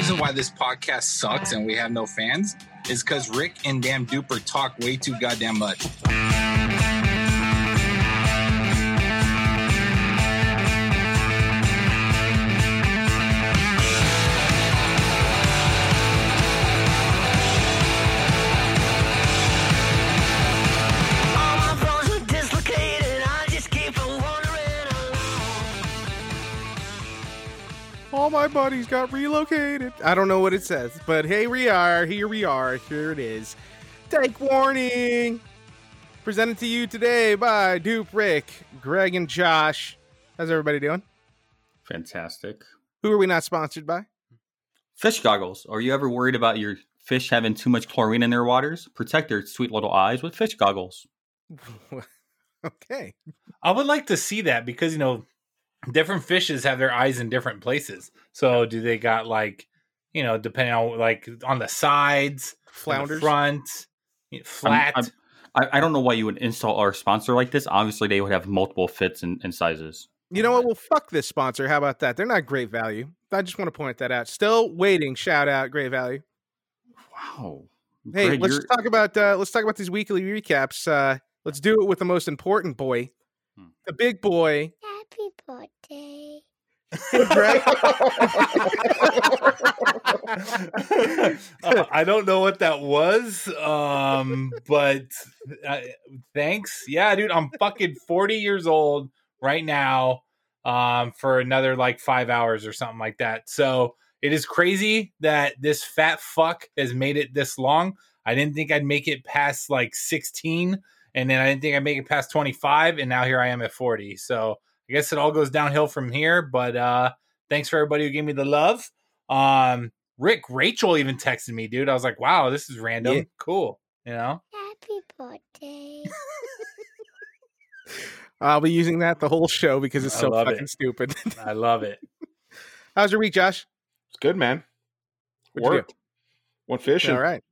reason why this podcast sucks and we have no fans is because Rick and Damn Duper talk way too goddamn much. Buddies got relocated. I don't know what it says, but hey, we are. Here we are. Here it is. Take warning. Presented to you today by Dupe, Rick, Greg, and Josh. How's everybody doing? Fantastic. Who are we not sponsored by? Fish goggles. Are you ever worried about your fish having too much chlorine in their waters? Protect their sweet little eyes with fish goggles. okay. I would like to see that because you know, different fishes have their eyes in different places. So do they got like, you know, depending on like on the sides, on Flounders. front, I'm- flat. I'm- I, I don't know why you would install our sponsor like this. Obviously, they would have multiple fits and, and sizes. You know what? Well, fuck this sponsor. How about that? They're not great value. I just want to point that out. Still waiting. Shout out, great value. Wow. Hey, Greg, let's you're- talk about uh, let's talk about these weekly recaps. Uh, let's do it with the most important boy, Hmm. the big boy. Happy birthday. Greg. Uh, I don't know what that was, um, but uh, thanks. Yeah, dude, I'm fucking 40 years old right now um, for another like five hours or something like that. So it is crazy that this fat fuck has made it this long. I didn't think I'd make it past like 16, and then I didn't think I'd make it past 25, and now here I am at 40. So I guess it all goes downhill from here. But uh, thanks for everybody who gave me the love. Um, Rick, Rachel even texted me, dude. I was like, wow, this is random. Yeah. Cool. You know? Happy birthday. I'll be using that the whole show because it's I so fucking it. stupid. I love it. How's your week, Josh? It's good, man. What'd you do? Worked. Went fishing. All right.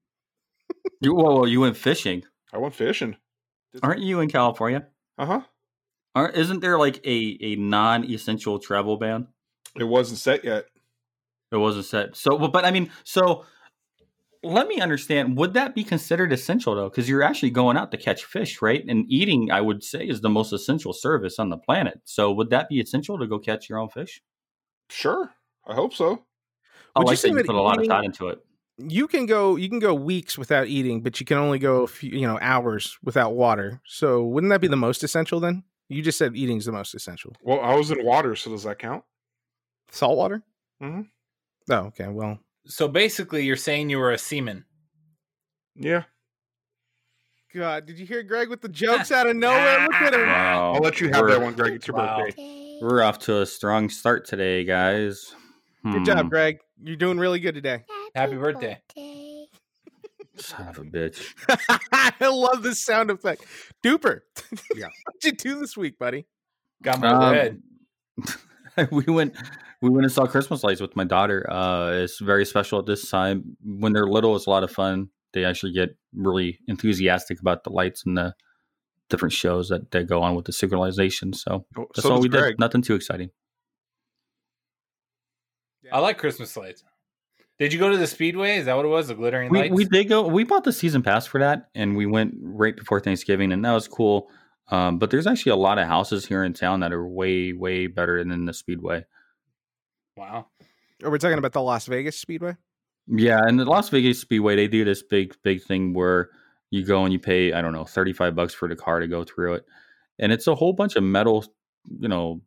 You, whoa, whoa, you went fishing. I went fishing. Aren't you in California? Uh huh. Aren't, isn't there like a, a non essential travel ban? It wasn't set yet. It wasn't set. So, but, but I mean, so let me understand. Would that be considered essential though? Because you're actually going out to catch fish, right? And eating, I would say, is the most essential service on the planet. So, would that be essential to go catch your own fish? Sure. I hope so. I Would you like say that you put a lot of eating- thought into it. You can go you can go weeks without eating, but you can only go a few, you know, hours without water. So wouldn't that be the most essential then? You just said eating's the most essential. Well, I was in water, so does that count? Salt water? Mhm. Oh, okay. Well, So basically, you're saying you were a seaman. Yeah. God, did you hear Greg with the jokes out of nowhere? Look at him. Wow. I'll let you have we're, that one, Greg. It's your Wow. birthday. We're off to a strong start today, guys. Good Hmm, job, Greg. You're doing really good today. Happy birthday. Son of a bitch. I love this sound effect. Duper. Yeah. What'd you do this week, buddy? Got my Um, red. we went we went and saw Christmas lights with my daughter. Uh, it's very special at this time. When they're little, it's a lot of fun. They actually get really enthusiastic about the lights and the different shows that, that go on with the synchronization. So Oh, that's so all we Greg. did. Nothing too exciting. I like Christmas lights. Did you go to the Speedway? Is that what it was? The glittering We, lights? we did go. We bought the season pass for that, and we went right before Thanksgiving, and that was cool. Um, but there's actually a lot of houses here in town that are way way better than the Speedway. wow. Are we talking about the Las Vegas Speedway? Yeah, and the Las Vegas Speedway, they do this big, big thing where you go and you pay, I don't know, 35 bucks for the car to go through it. And it's a whole bunch of metal, you know,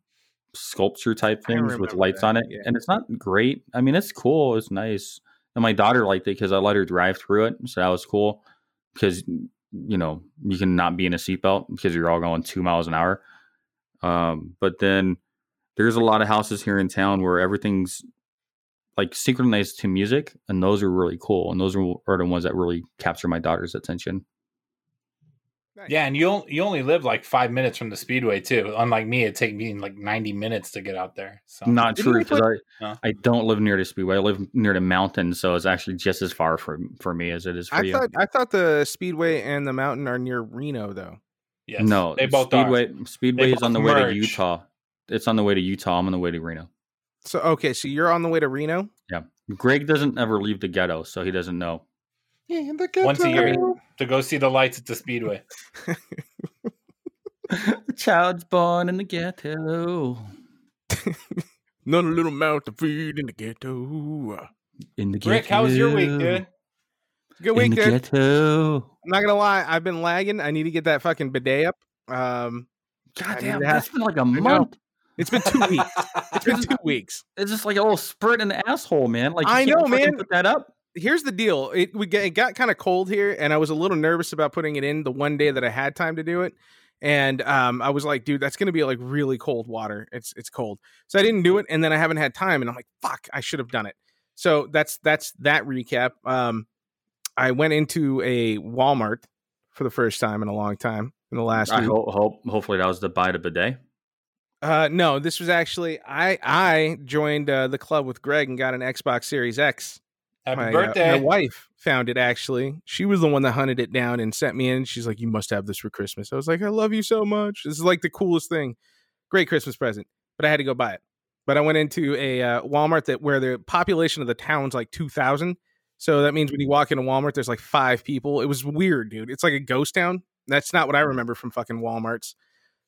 sculpture type things with lights that, on it. yeah. And it's not great. I mean, it's cool. It's nice. And my daughter liked it because I let her drive through it. So that was cool because, you know, you can not be in a seatbelt because you're all going two miles an hour. Um, but then there's a lot of houses here in town where everything's like synchronized to music, and those are really cool. And those are, are the ones that really capture my daughter's attention. Nice. Yeah, and you on- you only live like five minutes from the Speedway too. Unlike me, it takes me like ninety minutes to get out there. So Not Didn't true because put- I, Huh? I don't live near the speedway. I live near the mountain, so it's actually just as far for for me as it is for I you. thought I thought the Speedway and the mountain are near Reno though. yes, no, they both are. speedway speedway They is on the both way to. Utah. It's on the way to Utah. I'm on the way to Reno. So okay, so you're on the way to Reno. Yeah, Greg doesn't ever leave the ghetto, so he doesn't know. In the Once a year. to go see the lights at the Speedway. the child's born in the ghetto. None a little mouth to feed in the ghetto. In the ghetto. Rick, how was your week, dude? Good In week, the dude. ghetto. I'm not gonna lie, I've been lagging. I need to get that fucking bidet up. Um, God damn, to have- that's been like a know. month. it's been two weeks. It's been two weeks. It's just like a little spurt in the asshole, man. Like you I can't know, man. Put that up. Here's the deal. It we get, it got kind of cold here, and I was a little nervous about putting it in the one day that I had time to do it. And um, I was like, dude, that's gonna be like really cold water. It's it's cold, so I didn't do it, and then I haven't had time, and I'm like, fuck, I should have done it. So that's that's that recap. Um, I went into a Walmart for the first time in a long time in the last I hope, hope, hopefully that was the buy the bidet. Uh, no, this was actually I I joined uh, the club with Greg and got an Xbox Series X. Happy my, uh, my wife found it actually. She was the one that hunted it down and sent me in. She's like, "You must have this for Christmas." I was like, "I love you so much. This is like the coolest thing. Great Christmas present." But I had to go buy it. But I went into a uh, Walmart that where the population of the town's like two thousand. So that means when you walk into Walmart, there's like five people. It was weird, dude. It's like a ghost town. That's not what I remember from fucking WalMarts.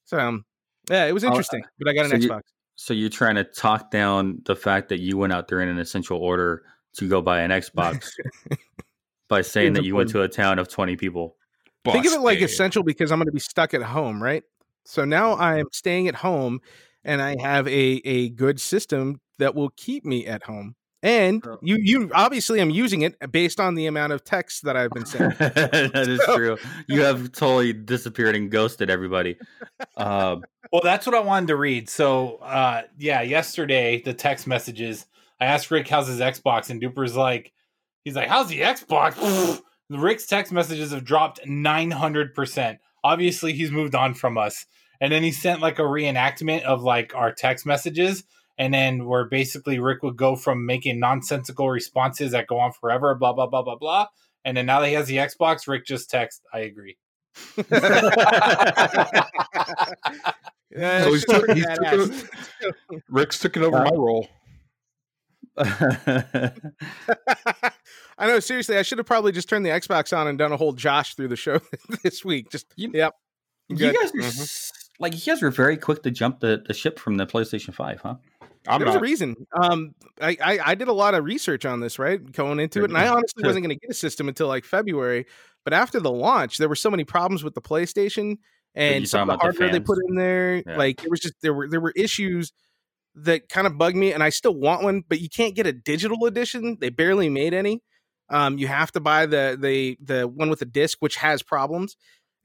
So um, yeah, it was Oh, interesting. but I got an so you- Xbox. So you're trying to talk down the fact that you went out there in an essential order to go buy an Xbox by saying that you went to a town of 20 people. Think of it like Busted. essential because I'm going to be stuck at home, right? So now I'm staying at home and I have a a good system that will keep me at home. And you you obviously I'm using it based on the amount of texts that I've been sending. that is So- true. You have totally disappeared and ghosted everybody. Um, Well, that's what I wanted to read. So, uh, yeah, yesterday the text messages. I asked Rick how's his Xbox, and Duper's like, he's like, "How's the Xbox?" Rick's text messages have dropped nine hundred percent. Obviously, he's moved on from us. And then he sent like a reenactment of like our text messages, and then where basically Rick would go from making nonsensical responses that go on forever, blah blah blah blah blah. And then now that he has the Xbox, Rick just text, "I agree." Yeah, So he's it's took- he's badass. Rick's taking over my role. I know. Seriously, I should have probably just turned the Xbox on and done a whole Josh through the show this week. Just You- yep. you Good. guys were Mhm. s- like you guys were very quick to jump the, the ship from the PlayStation 5, huh? I'm there was a reason. Um, I, I I did a lot of research on this, right, going into it, and I honestly wasn't going to get a system until like February. But after the launch, there were so many problems with the PlayStation and some of the talking about the hardware they put in there. Yeah. Like it was just there were there were issues that kind of bugged me, and I still want one, but you can't get a digital edition. They barely made any. Um, you have to buy the the the one with the disc, which has problems.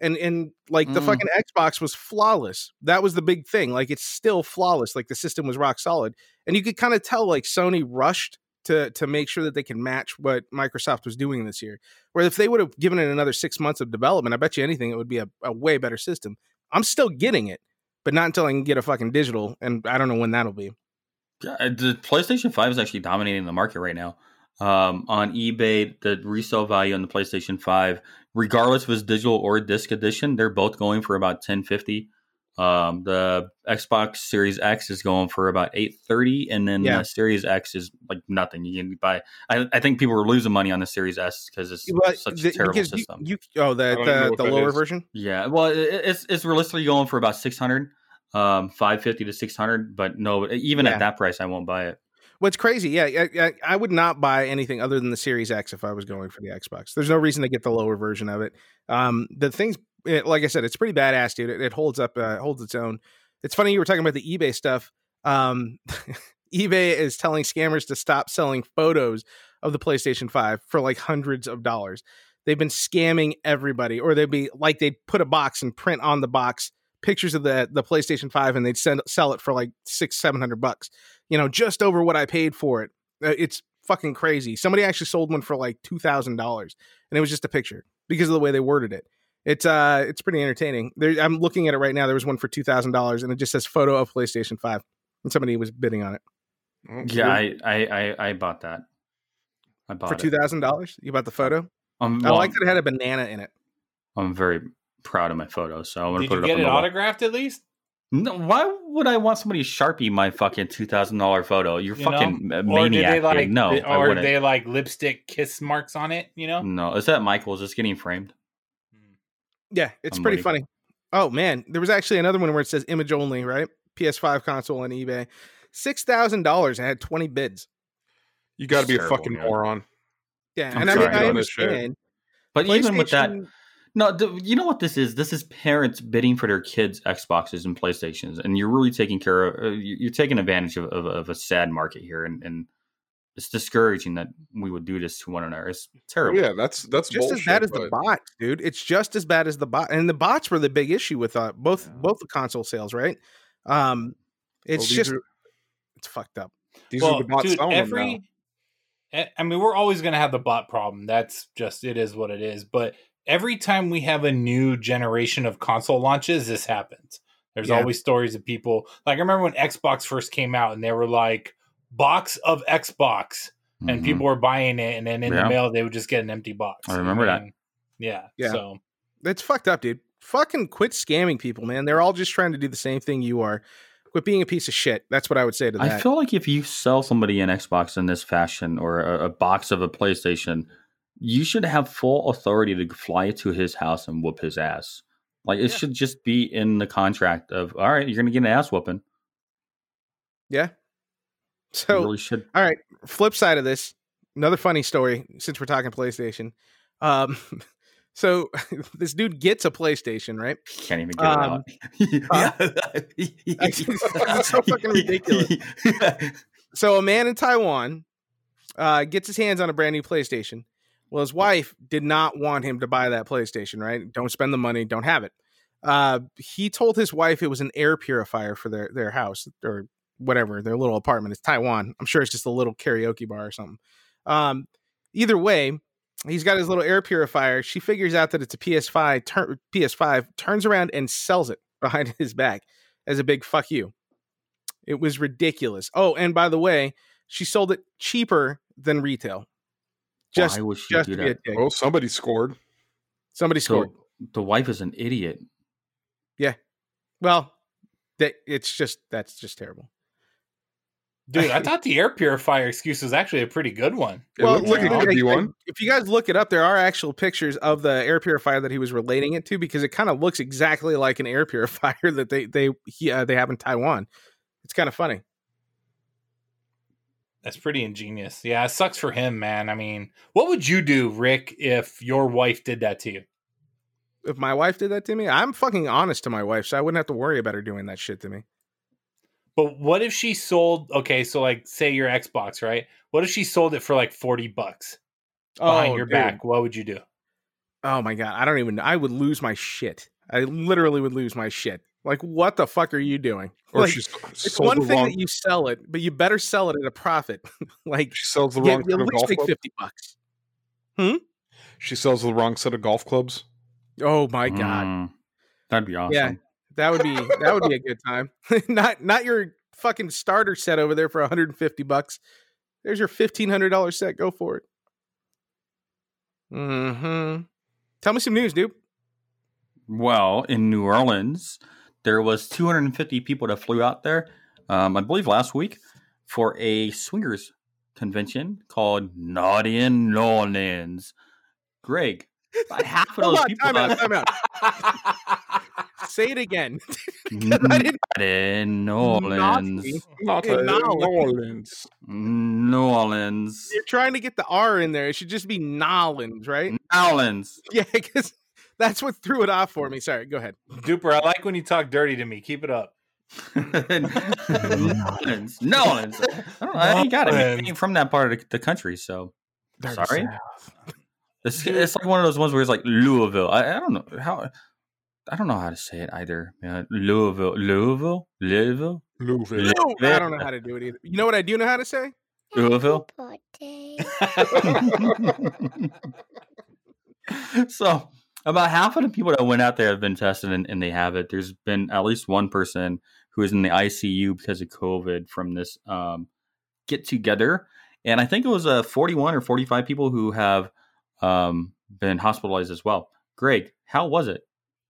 And and like the Mm. fucking Xbox was flawless. That was the big thing. Like it's still flawless. Like the system was rock solid and you could kind of tell like Sony rushed to to make sure that they can match what Microsoft was doing this year. Where if they would have given it another six months of development, I bet you anything it would be a, a way better system. I'm still getting it, but not until I can get a fucking digital, and I don't know when that'll be. Yeah, uh, the PlayStation 5 is actually dominating the market right now. Um, on eBay, the resale value on the PlayStation 5, regardless if it's digital or disc edition, they're both going for about 1050. Um, the Xbox Series X is going for about 830, and then Yeah. the Series X is like nothing. You can buy. I, I think people are losing money on the Series S because it's But such the- a terrible because you- system. You, oh the I don't even know the, the lower is. version. Yeah, well, it, it's it's realistically going for about 600, um, 550 to 600, but no, even Yeah. at that price, I won't buy it. What's crazy? Yeah, I, I, I would not buy anything other than the Series X if I was going for the Xbox. There's no reason to get the lower version of it. Um, the things, it, like I said, it's pretty badass, dude. It, it holds up, uh, holds its own. It's funny you were talking about the eBay stuff. Um, eBay is telling scammers to stop selling photos of the PlayStation 5 for like hundreds of dollars. They've been scamming everybody, or they'd be like they'd put a box and print on the box pictures of the the PlayStation 5 and they'd send sell it for like six, seven hundred bucks you know, just over what I paid for it. Uh, It's fucking crazy. Somebody actually sold one for like two thousand dollars, and it was just a picture because of the way they worded it. It's uh, it's pretty entertaining. There, I'm looking at it right now. There was one for two thousand dollars, and it just says photo of PlayStation Five, and somebody was bidding on it Yeah. I, I, I, I bought that. I bought for two thousand dollars. You bought the photo? I'm, I like that it had a banana in it. I'm very proud of my photo, so I'm gonna Did put you it get up it on the wall. autographed at least? No, why would I want somebody to sharpie my fucking two thousand dollar photo? You're You know? fucking a Or maniac. they like no, I or wouldn't. they like lipstick kiss marks on it, you know? No, is that Michael? Is this getting framed? Yeah, it's I'm pretty waiting. funny. Oh man, there was actually another one where it says image only, right? PS5 console on eBay, six thousand dollars. I had twenty bids. You got to be a fucking man. moron. Yeah, I'm and I mean sorry I on understand. But even with that, no, th- you know what this is? This is parents bidding for their kids' Xboxes and PlayStations, and you're really taking care of. Uh, you- you're taking advantage of, of, of a sad market here, and, and it's discouraging that we would do this to one another. It's terrible. yeah, that's that's just bullshit, as bad as but the bots, dude. It's just as bad as the bot, and the bots were the big issue with uh, both Yeah. both the console sales, right? Um, it's well, just are, it's fucked up. these well, are the bots dude, selling them now. every I I mean, we're always going to have the bot problem. That's just it is what it is. But every time we have a new generation of console launches, this happens. There's Yeah. always stories of people like I remember when Xbox first came out and they were like box of Xbox and Mhm. people were buying it and then in Yeah. the mail they would just get an empty box. I remember that. Yeah. Yeah. So It's fucked up, dude. Fucking quit scamming people, man. They're all just trying to do the same thing you are. Quit being a piece of shit. That's what I would say to that. I feel like if you sell somebody an Xbox in this fashion or a, a box of a PlayStation, you should have full authority to fly to his house and whoop his ass. Like it Yeah. should just be in the contract of all right, you're gonna get an ass whooping. yeah. So really should. All right. Flip side of this, another funny story since we're talking PlayStation. Um, so this dude gets a PlayStation, right? Can't even get Um, it out. It's so fucking ridiculous. So a man in Taiwan uh, gets his hands on a brand new PlayStation. Well, his wife did not want him to buy that PlayStation, right? Don't spend the money, don't have it. Uh, he told his wife it was an air purifier for their their house or whatever their little apartment. It's Taiwan. I'm sure it's just a little karaoke bar or something. Um, either way, he's got his little air purifier. She figures out that it's a PS5. Tur- PS5 turns around and sells it behind his back as a big fuck you. It was ridiculous. Oh, and by the way, she sold it cheaper than retail. Just Why would she just do to be a that? dick. Oh, somebody scored. Somebody scored. So the wife is an idiot. Yeah. Well, that it's just that's just terrible. Dude, I thought the air purifier excuse was actually a pretty good one. It looks like it could be one. If you guys look it up, there are actual pictures of the air purifier that he was relating it to because it kind of looks exactly like an air purifier that they they he, uh, they have in Taiwan. It's kind of funny. That's pretty ingenious. Yeah, it sucks for him, man. I mean, what would you do, Rick, if your wife did that to you? If my wife did that to me, I'm fucking honest to my wife, so I wouldn't have to worry about her doing that shit to me. But what if she sold? Okay, so like, say your Xbox, right? What if she sold it for like forty bucks behind your dude. back? What would you do? Oh my god, I don't even. I would lose my shit. I literally would lose my shit. Like, what the fuck are you doing? Or like, she s- it's sold one the thing wrong. that you sell it, but you better sell it at a profit. like, she sells the wrong you set at of least golf make clubs. fifty bucks. She sells the wrong set of golf clubs. Oh my god, Mm, that'd be awesome. Yeah. That would be that would be a good time. not not your fucking starter set over there for 150 bucks. There's your fifteen hundred dollar set. Go for it. Hmm. Tell me some news, dude. Well, in New Orleans, there was 250 people that flew out there. Um, I believe last week for a swingers convention called Naughty in New Orleans. Greg, about half of those on, people. time out, time out. Say it again. I didn't- in New Orleans. Not In in New Orleans. New Orleans. You're trying to get the R in there. It should just be N'awlins, right? New Orleans. Yeah, because that's what threw it off for me. Sorry, go ahead. Duper, I like when you talk dirty to me. Keep it up. N'awlins. N'awlins. I don't know. I ain't got it. I ain't from that part of the, the country, so sorry. It's, it's like one of those ones where it's like Louisville. I, I don't know how. I don't know how to say it either. Yeah, Louisville, Louisville, Louisville, Louisville. No, I don't know how to do it either. You know what I do know how to say? Louisville. so about half of the people that went out there have been tested and, and they have it. There's been at least one person who is in the ICU because of COVID from this um, get together, and I think it was uh, 41 or 45 people who have um, been hospitalized as well. Greg, how was it?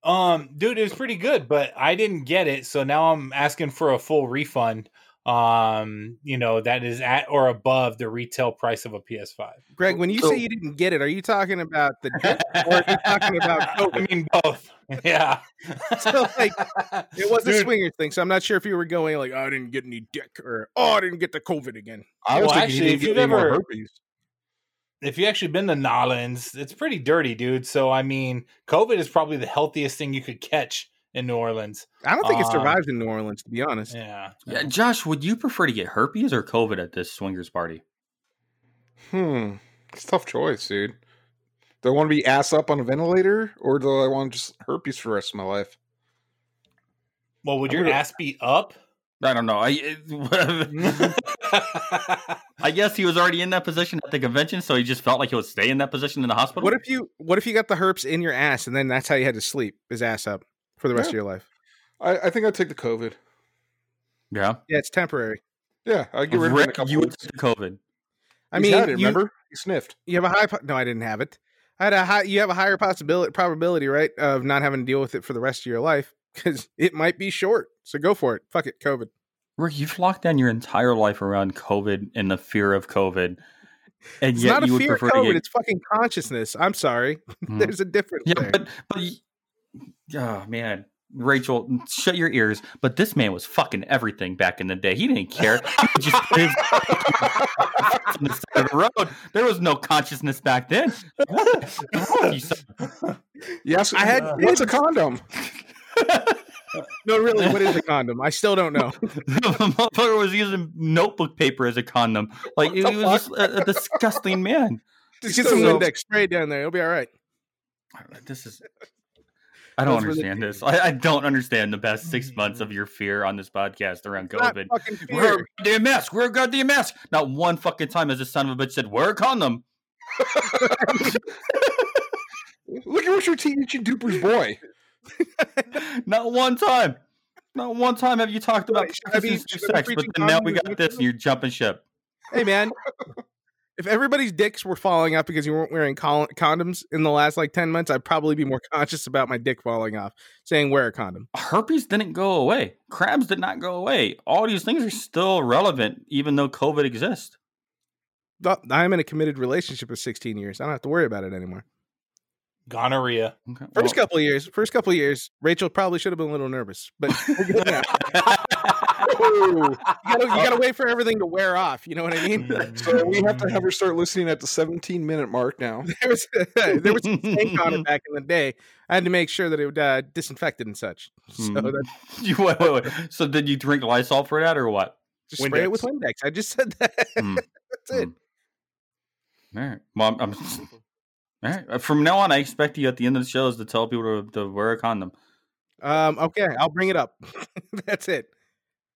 Um, dude, it was pretty good, but I didn't get it, so now I'm asking for a full refund. Um, you know, that is at or above the retail price of a PS5. Greg, when you So- say you didn't get it, are you talking about the dick or are you talking about COVID? I mean both. Yeah. So, like, It was a swinger thing, so I'm not sure if you were going like, oh, I didn't get any dick or oh, I didn't get the COVID again. I was Well, thinking he actually, didn't if get you've any ever- herpes. If you actually been to N'awlins, it's pretty dirty, dude. So I mean, COVID is probably the healthiest thing you could catch in New Orleans. I don't think it Um, survives in New Orleans, to be honest. Yeah. Yeah, Josh, would you prefer to get herpes or COVID at this swingers party? Hmm. It's a tough choice, dude. Do I want to be ass up on a ventilator or do I want just herpes for the rest of my life? Well, would I'm your gonna- ass be up? I don't know. I I guess he was already in that position at the convention, so he just felt like he would stay in that position in the hospital. What if you what if you got the herpes in your ass and then that's how you had to sleep, his ass up for the rest Yeah. of your life? I, I think I'd take the COVID. yeah, Yeah, it's temporary. Yeah, I'd get rid of it in a Rick, you would take the COVID. I He's mean, had it, you, remember? He sniffed. you have a high. Po- no, I didn't have it. I had a high. You have a higher possibility, probability, right, of not having to deal with it for the rest of your life because it might be short. So go for it. Fuck it, COVID. Rick, you've locked down your entire life around COVID and the fear of COVID, and It's yet not a you would fear of prefer to COVID. get. It's fucking consciousness. I'm sorry. Mhm. There's a difference yeah, there. but but oh man, Rachel, shut your ears. But this man was fucking everything back in the day. He didn't care. He just his on the side of the road. There was no consciousness back then. What the fuck you said? Yes, I had what's a condom? no, really, what is a condom? I still don't know. the motherfucker was using notebook paper as a condom. Like he was just a, a disgusting man. Just get some Windex spray down there. It'll be all right. This is. I don't Those were the understand this. I, I don't understand the past six months of your fear on this podcast around COVID. Wear a goddamn mask. Wear a goddamn mask. Not one fucking time has this son of a bitch said, wear a condom. Look at what you're teaching Duper's boy. Not one time. Not one time have you talked about I be- conscious should I be sex, but then now we got this and you're jumping ship. Hey, man. If everybody's dicks were falling off because you weren't wearing condoms in the last like 10 months, I'd probably be more conscious about my dick falling off, saying wear a condom. Herpes didn't go away. Crabs did not go away. All these things are still relevant, even though COVID exists. I'm in a committed relationship with 16 years. I don't have to worry about it anymore. Gonorrhea. Okay, First well- couple of years, first couple of years, Rachel probably should have been a little nervous, but we're good now. you, gotta, you gotta wait for everything to wear off. You know what I mean? So we have to have her start listening at the 17 minute mark now. there was there was some stank on it back in the day. I had to make sure that it would uh, disinfected and such. So Hmm. that, You- wait, wait, wait. So did you drink Lysol for that or what? just spray it with Windex. I just said that. Hmm. That's it. All right. Well, I'm, I'm all right. Uh, From now on, I expect you at the end of the shows to tell people to, to wear a condom. Um, okay, I'll bring it up. That's it.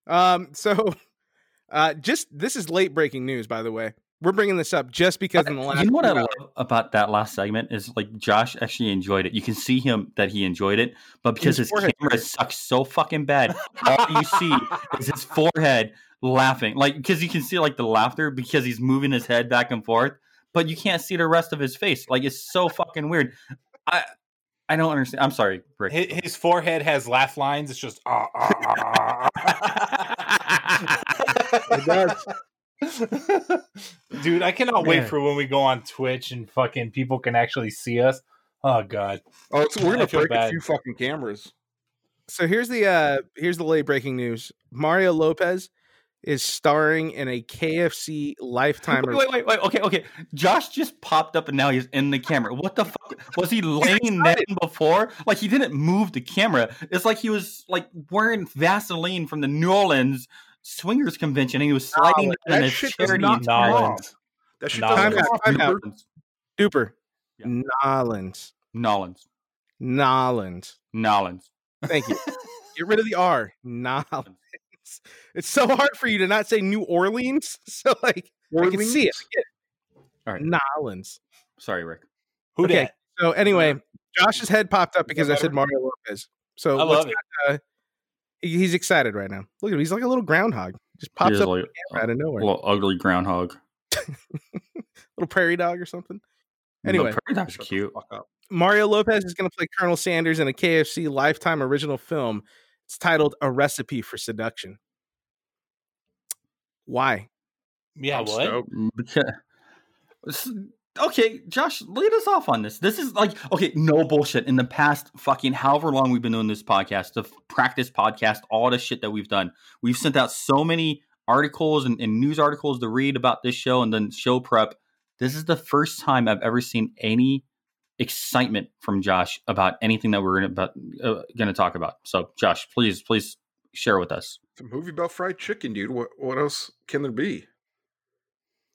Um, so uh, just this is late breaking news, by the way. We're bringing this up just because in the last you know what I love about that last segment is like Josh actually enjoyed it. You can see him that he enjoyed it, but because His his, forehead camera sucks so fucking bad, all you see is his forehead laughing. Like because you can see like the laughter because he's moving his head back and forth, but you can't see the rest of his face. Like it's so fucking weird. I I don't understand. I'm sorry, Rick. His, his forehead has laugh lines. It's just ah ah It does. ah. Dude, I cannot wait for when we go on Twitch and fucking people can actually see us. Oh god. Oh, it's, we're gonna feel break a few fucking cameras. So here's the uh here's the late breaking news. Mario Lopez is starring in a KFC lifetime. Wait, wait, wait, wait. Okay, okay. Josh just popped up and now he's in the camera. What the fuck? Was he laying down before? Like he didn't move the camera. It's like he was like wearing Vaseline from the New Orleans swingers convention and he was sliding like, down that a charity not experience. N'awlins. That shit doesn't Time out, come off, time out. Duper. Yeah. N'awlins. N'awlins. N'awlins. N'awlins. Thank you. Get rid of the R. N'awlins. It's so hard for you to not say New Orleans. So like I can see it. I get it. All right. N'awlins. Sorry, Rick. Who Okay. dat? So anyway, Josh's head popped up because I said Mario Lopez. So I love it. got, uh, he's excited right now. Look at him. He's like a little groundhog. Just pops up like out of a nowhere. little ugly groundhog. little prairie dog or something. No, Anyway. Prairie Dog's cute. Mario Lopez is going to play Colonel Sanders in a KFC Lifetime original film. It's titled A Recipe for Seduction. Why? Yeah, I'm what? stoked. Because, S- okay, Josh, lead us off on this. This is like okay, no bullshit. In the past fucking however long we've been doing this podcast, the practice podcast, all the shit that we've done, we've sent out so many articles and, and news articles to read about this show and then show prep. This is the first time I've ever seen any excitement from Josh about anything that we're gonna about uh, gonna talk about. So, Josh, please, please share with us. It's a movie about fried chicken, dude. What what else can there be?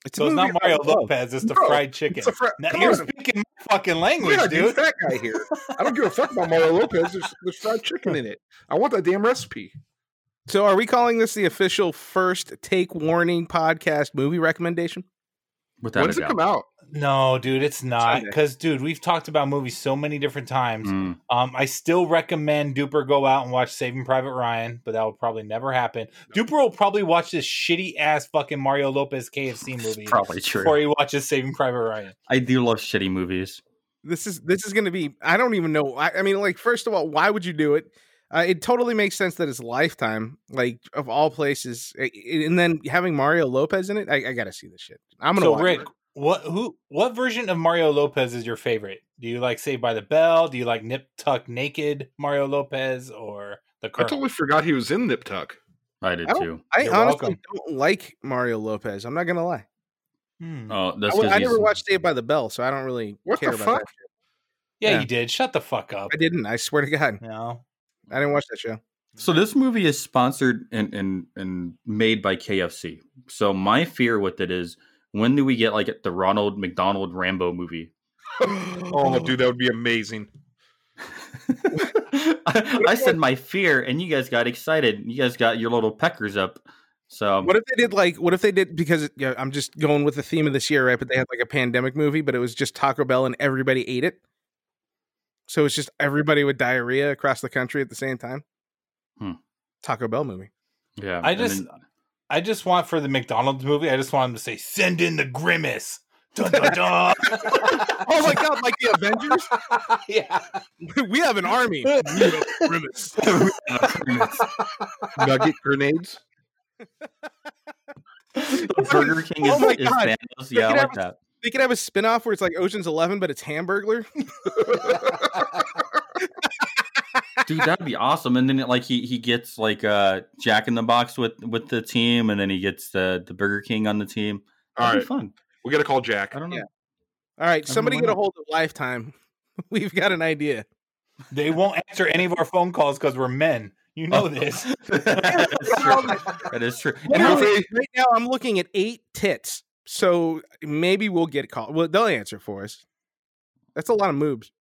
It's So it's not Mario. Lopez. It's the No, fried chicken. It's a fri- Now, come you're on. speaking my fucking language, Yeah, dude. dude, fat guy here. I don't give a fuck about Mario Lopez. There's, there's fried chicken in it. I want that damn recipe. So, are we calling this the official first take warning podcast movie recommendation? Without when does it doubt. come out? No, dude, it's not. Because, dude, we've talked about movies so many different times. Mm. Um, I still recommend Duper go out and watch Saving Private Ryan, but that will probably never happen. Duper will probably watch this shitty ass fucking Mario Lopez KFC movie probably true. before he watches Saving Private Ryan. I do love shitty movies. This is this is going to be. I don't even know. I, I mean, like, first of all, why would you do it? Uh, it totally makes sense that it's Lifetime, like of all places, I- I- and then having Mario Lopez in it. I, I got to see this shit. I'm gonna So, watch Rick, it. What who what version of Mario Lopez is your favorite? Do you like Saved by the Bell? Do you like Nip Tuck Naked Mario Lopez or the I totally forgot he was in Nip Tuck. I did I too. I You're honestly welcome. don't like Mario Lopez. I'm not gonna lie. Hmm. Oh, I, that's w- 'cause I never watched Saved by the Bell, so I don't really What care the about fuck? that. Yeah, yeah. you did. Shut the fuck up. I didn't. I swear to God, No. I didn't watch that show. So this movie is sponsored and, and and made by KFC. So my fear with it is when do we get like the Ronald McDonald Rambo movie? oh, dude, that would be amazing. I, I said my fear, and you guys got excited. You guys got your little peckers up. So What if they did like? What if they did because yeah, I'm just going with the theme of this year, right? But they had like a pandemic movie, but it was just Taco Bell and everybody ate it. So it's just everybody with diarrhea across the country at the same time. Hmm. Taco Bell movie. yeah, I and just then- I just want for the McDonald's movie, I just want him to say, send in the grimace. Dun, dun, dun. Oh my god, like the Avengers? yeah. we have an army. We have grimace. Nugget grenades. Burger King is, Oh my is God. Thanos. Yeah, I like have- that. They could have a spin-off where it's like Ocean's Eleven, but it's Hamburglar. Dude, that'd be awesome. And then like he he gets like uh Jack in the Box with with the team, and then he gets the the Burger King on the team. All That'd right, be fun. we got to call Jack. I don't know. Yeah. All right, don't somebody get a hold of Lifetime. We've got an idea. They won't answer any of our phone calls because we're men. You know Oh. this. That's true. That is true. And Literally, right now, I'm looking at eight tits. So maybe we'll get called. Well, they'll answer for us. That's a lot of moves.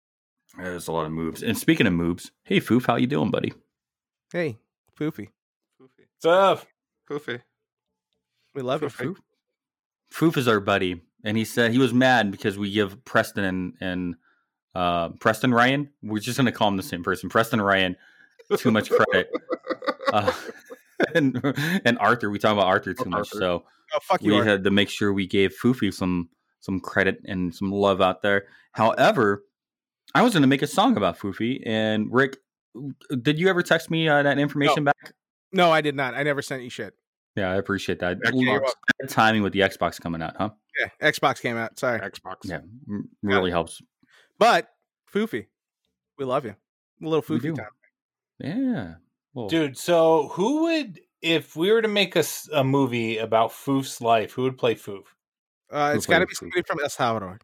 There's a lot of moves. And speaking of moves, hey Foof, how you doing, buddy? Hey, Foofy, What's up? Poofy. we love you. Foofy. Foof is our buddy, and he said he was mad because we give Preston and, and uh, Preston Ryan. We're just gonna call him the same person, Preston Ryan, too much credit. Uh, and and Arthur, we talk about Arthur too Oh, much, Arthur. so Oh, fuck you. we Arthur. had to make sure we gave Foofy some some credit and some love out there. However, I was gonna make a song about Foofy, and Rick, did you ever text me uh, that information back? No, I did not. I never sent you shit. Yeah, I appreciate that. Yeah, you're timing with the Xbox coming out, huh? Yeah, Xbox came out. Sorry, Xbox. Yeah, m- really helps. but Foofy, we love you. A little Foofy time. Yeah. Well, Dude, so who would, if we were to make a movie about Foof's life, who would play Foof? Uh, it's got to be Foof? somebody from El Salvador.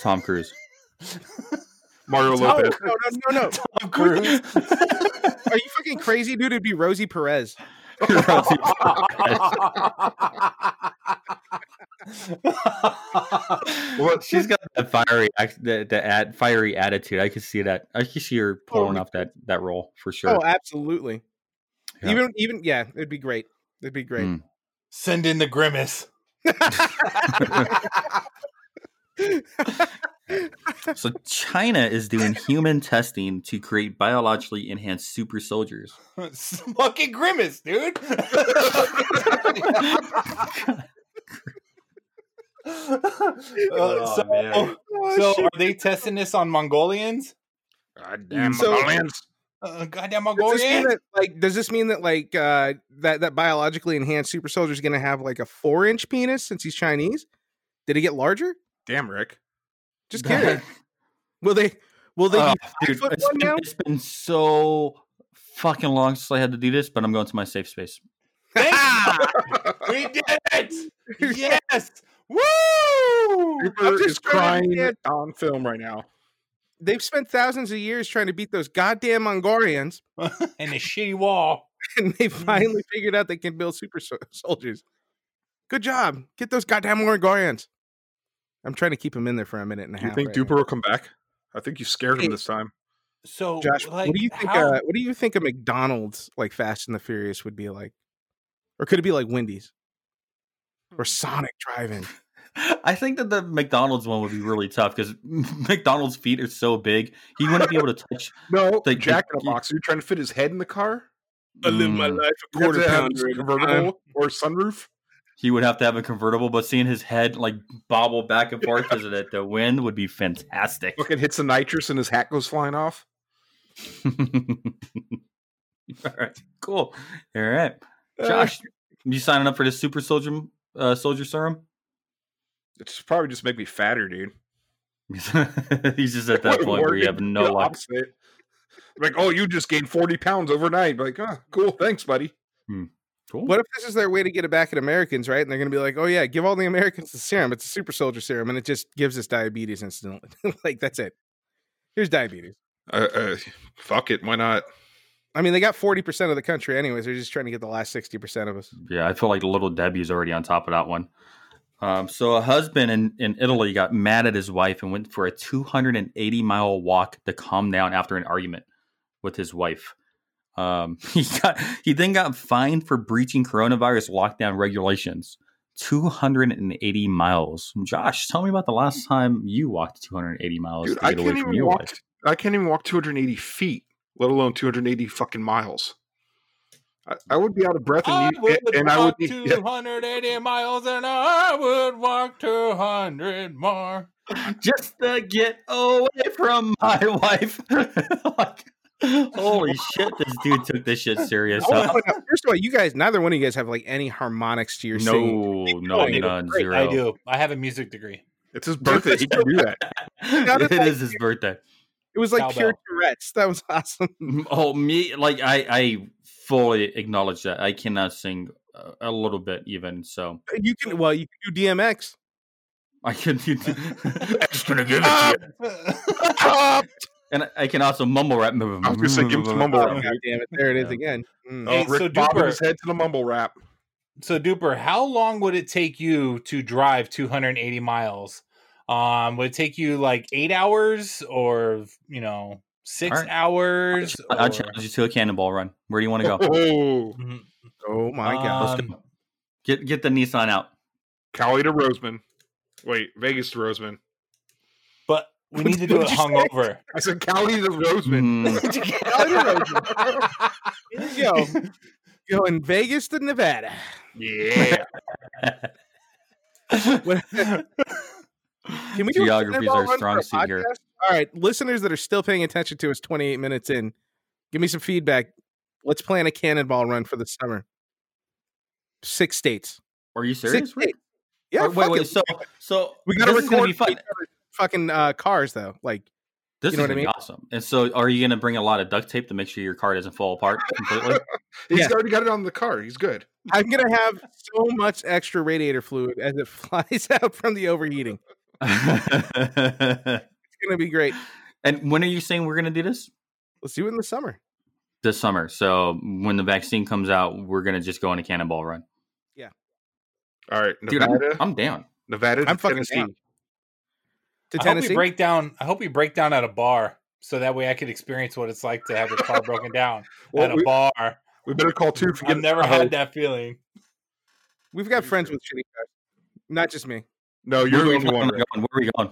Tom Cruise. Mario No, Lopez. no, no, no, no. Tom Cruise. Are you fucking crazy, dude? It'd be Rosie Perez. What? She's got that fiery, act- that, that fiery attitude. I can see that. I can see her pulling Oh, off that that role for sure. Oh, absolutely. Yeah. Even, even, yeah, it'd be great. It'd be great. Mm. Send in the grimace. So China is doing human testing to create biologically enhanced super soldiers. Fucking grimace, dude. Uh, so, man. so are they testing this on Mongolians? God damn So- Mongolians. Uh, goddamn Does Mongolians! that, like, does this mean that like uh, that that biologically enhanced super soldier is going to have like a four inch penis since he's Chinese? Did he get larger? Damn, Rick. Just kidding. Will they? Will they? Oh, be dude, foot it's one been, now? it's been so fucking long since I had to do this, but I'm going to my safe space. we did it! Yes! Woo! Reaper just is trying to crying understand- on film right now. They've spent thousands of years trying to beat those goddamn Mongolians, and the shitty wall. and they finally figured out they can build super so- soldiers. Good job. Get those goddamn Mongolians. I'm trying to keep him in there for a minute and a Do you think right now. Duper will come back? I think you scared Hey. him this time. So, Josh, like, what do you think? how- Uh, what do you think a McDonald's like Fast and the Furious would be like, or could it be like Wendy's or Sonic Drive-In? I think that the McDonald's one would be really tough because McDonald's feet are so big. He wouldn't be able to touch. No, Like, Jack in a you- box. Are you trying to fit his head in the car? I live mm, life You have to a convertible or sunroof. He would have to have a convertible, but seeing his head like bobble back and forth because of the, the wind would be fantastic. Fucking hits the nitrous and his hat goes flying off. All right, cool. All right, uh, Josh, you signing up for this super soldier uh, soldier serum? It's probably just make me fatter, dude. He's just at that point where you have no luck. Like, oh, you just gained forty pounds overnight. Like, oh, cool, thanks, buddy. Hmm. Cool. What if this is their way to get it back at Americans, right? And they're going to be like, "Oh yeah, give all the Americans the serum. It's a super soldier serum, and it just gives us diabetes instantly. like that's it. Here's diabetes. Uh, uh, fuck it, why not? I mean, they got forty percent of the country, anyways. They're just trying to get the last sixty percent of us. Yeah, I feel like little Debbie's already on top of that one. Um, so a husband in, in Italy got mad at his wife and went for a 280 mile walk to calm down after an argument with his wife. Um, he got he then got fined for breaching coronavirus lockdown regulations. 280 miles. Josh, tell me about the last time you walked 280 miles Dude, to I get away can't from even your walk. wife. I can't even walk 280 feet, let alone 280 fucking miles. I, I would be out of breath, I and, you, would and I would walk need. yeah, 280 miles and I would walk 200 more. Just to get away from my wife. like, holy shit, this dude took this shit serious. Oh, huh? but now, First of all, you guys, neither one of you guys have like any harmonics to your singing. No, no, none, zero. I do. I have a music degree. It's his birthday. he can do that. Sounded it like is his birthday. It was like pure Cowbell. Tourette's. That was awesome. Oh, me, like I, I fully acknowledge that I cannot sing a, a little bit, even so. Uh, you can well, you can do DMX. I can do, Just gonna give it to you. And I- I can also mumble rap. I was gonna say, give him some mumble Oh, rap. God damn it! There it is again. Mm. Oh, Rick so Duper- his head to the mumble rap. So Duper, how long would it take you to drive 280 miles? Um, would it take you like eight hours or you know six All right. hours? I'll or- challenge you to a cannonball run. Where do you want to go? Oh, Mhm. Oh my god! let's Um, go. Get get the Nissan out. Cali to Roseman. Wait, Vegas to Roseman. But we need to do it What'd say? hungover. I said Cali to Roseman. Mm, Here you go. Going Vegas to Nevada. Yeah. Can we do a Geography is cannonball our run for strong a suit here. podcast? All right, listeners that are still paying attention to us 28 minutes in, give me some feedback. Let's plan a cannonball run for the summer. Six states. Are you serious? Rick? states. Yeah, Or- wait, wait. it. So, so we got to this gonna record be fun. Each other's fucking uh, cars though. Like, This You know is gonna be mean? awesome. And so, are you going to bring a lot of duct tape to make sure your car doesn't fall apart completely? He's Yeah. already got it on the car. He's good. I'm gonna have so much extra radiator fluid as it flies out from the overheating. It's gonna be great. and when are you saying we're going to do this? Let's do it in the summer. This summer. So when the vaccine comes out, we're going to just go on a cannonball run. Yeah. All right, Dude, I'm, Nevada, I'm down. Nevada I'm fucking Tennessee. down. To I hope we break down. I hope we break down at a bar so that way I could experience what it's like to have your car broken down Well, at a we, bar. we better call two. For I've getting never Tahoe. had that feeling. We've got friends with shitty cars. Not just me. No, you're the Where only are one. going? Where are we going?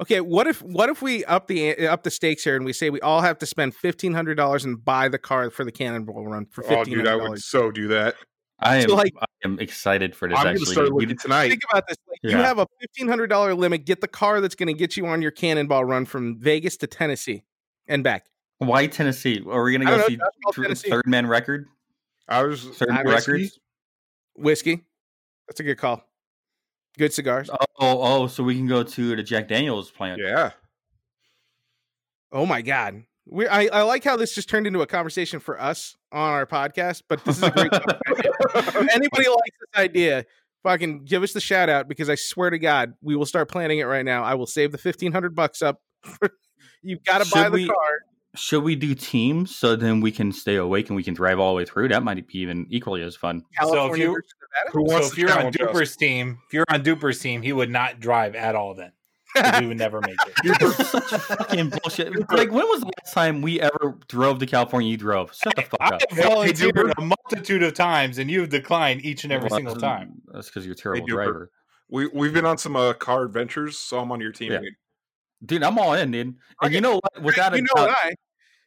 Okay, what if what if we up the uh, up the stakes here and we say we all have to spend fifteen hundred dollars and buy the car for the cannonball run for Oh, fifteen dude, I hundred would dollars? so do that. I am, So, like- I am excited for this. I'm going to actually, start We- looking tonight. Think about this: like You have a fifteen hundred dollar limit. Get the car that's going to get you on your cannonball run from Vegas to Tennessee and back. Why Tennessee? Are we gonna go see Josh Th- Third Man Record? I was Third Man Records? Whiskey. That's a good call. Good cigars. Oh, oh, oh, so we can go to the Jack Daniels plant. yeah. Oh my god. We I, I like how this just turned into a conversation for us on our podcast, but this is a great conversation. If anybody likes this idea, fucking give us the shout out because I swear to God, we will start planning it right now. I will save the fifteen hundred bucks up. You've got to buy the we- car. Should we do teams so then we can stay awake and we can drive all the way through? That might be even equally as fun. California you- versus Nevada. Who So if you're on? Duper's team, if you're on Duper's team, he would not drive at all then. 'Cause he would never make it. You were such fucking bullshit. Like, when was the last time we ever drove to California? You drove. Shut the fuck I up. have volunteered a multitude of times, and you've declined each and every Well, single that's- time. That's because you're a terrible Duper. driver. We we've been on some uh, car adventures, so I'm on your team. Yeah. dude. Dude, I'm all in, dude. And Okay. you know what? Without you a know doubt, what I?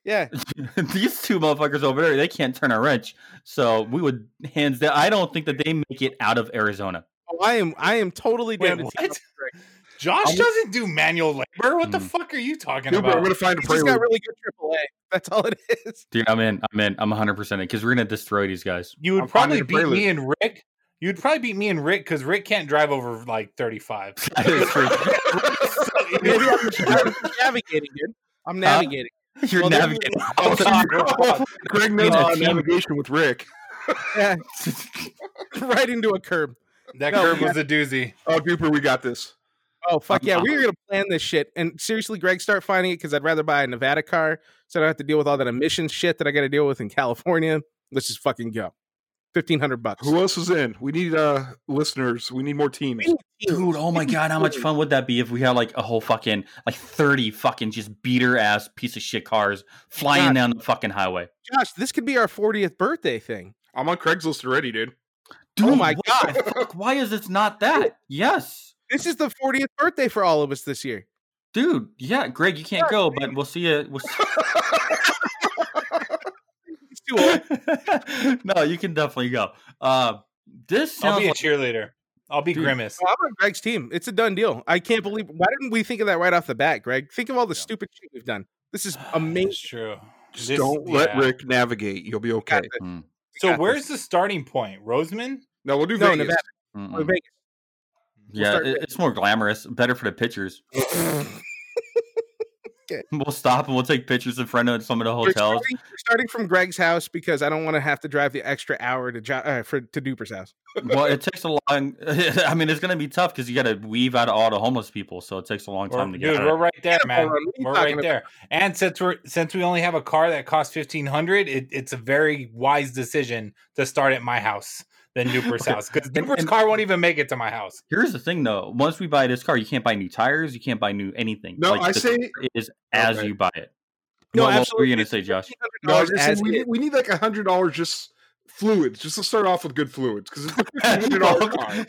Yeah. these two motherfuckers over there, they can't turn a wrench. So we would hands down. I don't think that they make it out of Arizona. Oh, I am. I am totally Wait, to what? team up with Greg. Josh I'm- doesn't do manual labor. What the Mm. fuck are you talking Dude, but I'm gonna find a He's just prelude. got really good AAA. That's all it is. Dude, I'm in. I'm in. I'm 100 percent in because we're gonna destroy these guys. You would I'm probably beat me and Rick. You'd probably beat me and Rick because Rick can't drive over like 35. That is true. Maybe I'm navigating, dude. I'm navigating. You're Well, navigating. Oh, so Greg knows a uh, navigation with Rick. Yeah. right into a curb. that No, curve yeah. was a doozy. Oh, Duper, we got this. Oh fuck I'm- yeah, I'm- we were gonna plan this shit. And seriously, Greg, start finding it because I'd rather buy a Nevada car so I don't have to deal with all that emissions shit that I got to deal with in California. Let's just fucking go. Fifteen hundred bucks. Who else is in? We need uh listeners. We need more teams. Dude, oh my god, how much fun would that be if we had like a whole fucking like 30 fucking just beater ass piece of shit cars flying God. down the fucking highway. Josh, this could be our 40th birthday thing. I'm on Craigslist already, dude. Dude, Oh my what the fuck? Why is it not that? Yes. This is the 40th birthday for all of us this year. Dude, yeah, Greg, you can't go, but we'll see you. We'll It's too old. no, you can definitely go. Uh, this I'll be a like, cheerleader. I'll be Dude. Grimace. Well, I'm on Greg's team. It's a done deal. I can't believe. Why didn't we think of that right off the bat, Greg? Think of all the stupid shit we've done. This is amazing. That's true. Just This- don't let yeah. Rick navigate. You'll be okay. Mm, So got where's the starting point? Rosamond? No, we'll do No, Vegas. Nevada. mm, Or Vegas. yeah, it- it's more glamorous, better for the pictures. We'll stop and we'll take pictures in front of some of the We're hotels. starting, we're starting from Greg's house because I don't want to have to drive the extra hour to jo- uh, for to Duper's house. well, it takes a long. I mean, it's going to be tough because you got to weave out of all the homeless people, so it takes a long We're- time to get. dude, out. we're right there, Cannonball man. Run, what are We're right there. And since we're since we only have a car that costs fifteen hundred, it, it's a very wise decision to start at my house than Duper's Okay. house because And- Duper's and- car won't even make it to my house. Here's the thing, though. Once we buy this car, you can't buy new tires. You can't buy new anything. No, I the say- car is oh, as Okay. you buy it. No, what, what were you going to say, Josh? No, I was $1,500 just as saying we, need, we need like a hundred dollars just fluids, just to start off with good fluids because it's a fifteen hundred dollar car.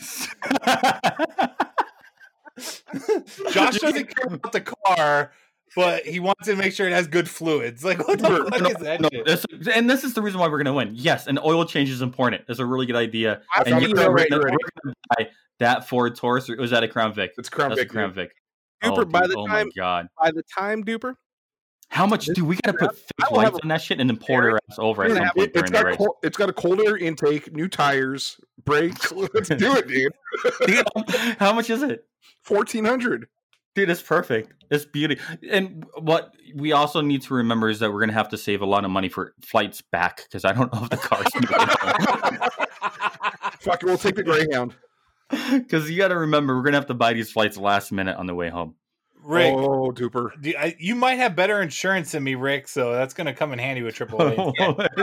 Josh doesn't care about the car, but he wants to make sure it has good fluids. Like what the No, fuck No, is that no, shit? this- and this is the reason why we're going to win. Yes, an oil change is important. It's a really good idea. I And you're the gonna, right gonna buy that Ford Taurus, or was that a Crown Vic? It's Crown That's Vic. a Crown. Vic. Duper, Oh, by dude, the oh time my god! by the time Duper, How much do we got to put I fake will lights on that shit and then pour their ass over at some point It, during has the got race? cold, it's got a cold air intake, new tires, brakes. Let's do it, dude. Dude, how much is it? Fourteen hundred. Dude, it's perfect. It's beauty. And what we also need to remember is that we're going to have to save a lot of money for flights back because I don't know if the car's Fuck it, we'll take the Greyhound. Because you got to remember, we're going to have to buy these flights last minute on the way home. Rick, Oh, duper. do, I, you might have better insurance than me, Rick. So that's going to come in handy with AAA.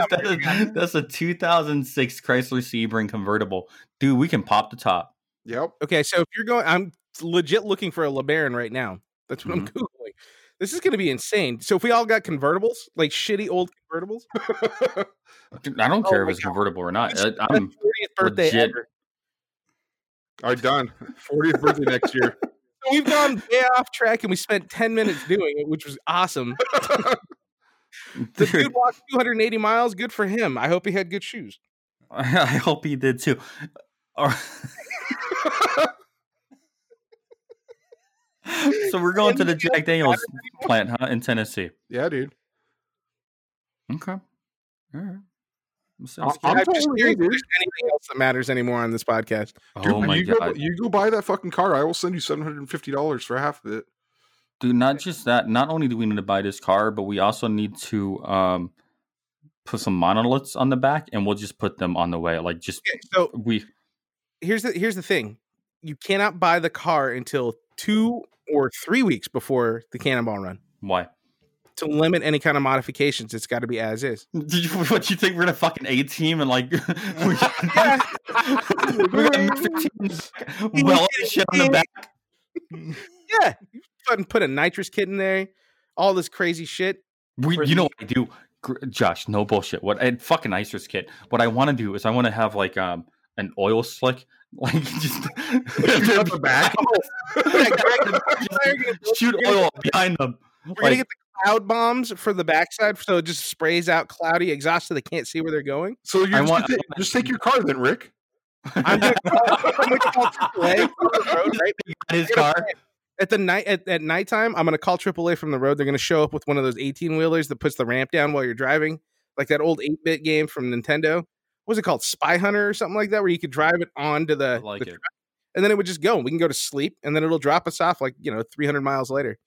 That is- that's a 2006 Chrysler Sebring convertible. Dude, we can pop the top. Yep. okay. So if you're going, I'm legit looking for a LeBaron right now. That's what I'm Mm-hmm. googling. This is going to be insane. So if we all got convertibles, like shitty old convertibles, I don't Oh care if my it's convertible or not. It's I, I'm 40th birthday legit- ever. All right, done. 40th birthday next year. So we've gone way off track and we spent 10 minutes doing it, which was awesome. The dude walked 280 miles. Good for him. I hope he had good shoes. I hope he did too. Or- so we're going to the Jack Daniels plant, huh, in Tennessee. Yeah, dude. Okay. All right. I'm, Sounds I'm I'm totally curious in, if dude. there's anything else that matters anymore on this podcast. good. Dude, oh my you god, go, you go buy that fucking car. I will send you seven hundred and fifty dollars for half of it. dude! Not just that. Not only do we need to buy this car, but we also need to um put some monoliths on the back, and we'll just put them on the way. Like just Okay, so we. here's the here's the thing: you cannot buy the car until two or three weeks before the Cannonball Run Why? to limit any kind of modifications. It's got to be as is. Did you, what you think we're gonna fucking A team and like we Yeah. we're gonna Mr. Team in the back, well shit on the back. Yeah, you fucking put a nitrous kit in there, all this crazy shit. We, For you know what I do, Josh? No bullshit. What and fucking icer's kit. What I want to do is I want to have like um an oil slick, like just oh, Shoot out the back. Shoot oil behind them. We're gonna get the cloud bombs for the backside, so it just sprays out cloudy exhaust, so they can't see where they're going. So you're I just, want- gonna take, just take your car then, Rick. I'm gonna call, I'm gonna call AAA from the road, right? his car. play- At the night at, at nighttime, I'm gonna call AAA from the road. They're gonna show up with one of those 18 wheelers that puts the ramp down while you're driving, like that old 8 bit game from Nintendo. What was it called? Spy Hunter or something like that, where you could drive it onto I the, like the it. truck, and then it would just go. We can go to sleep, and then it'll drop us off like you know 300 miles later.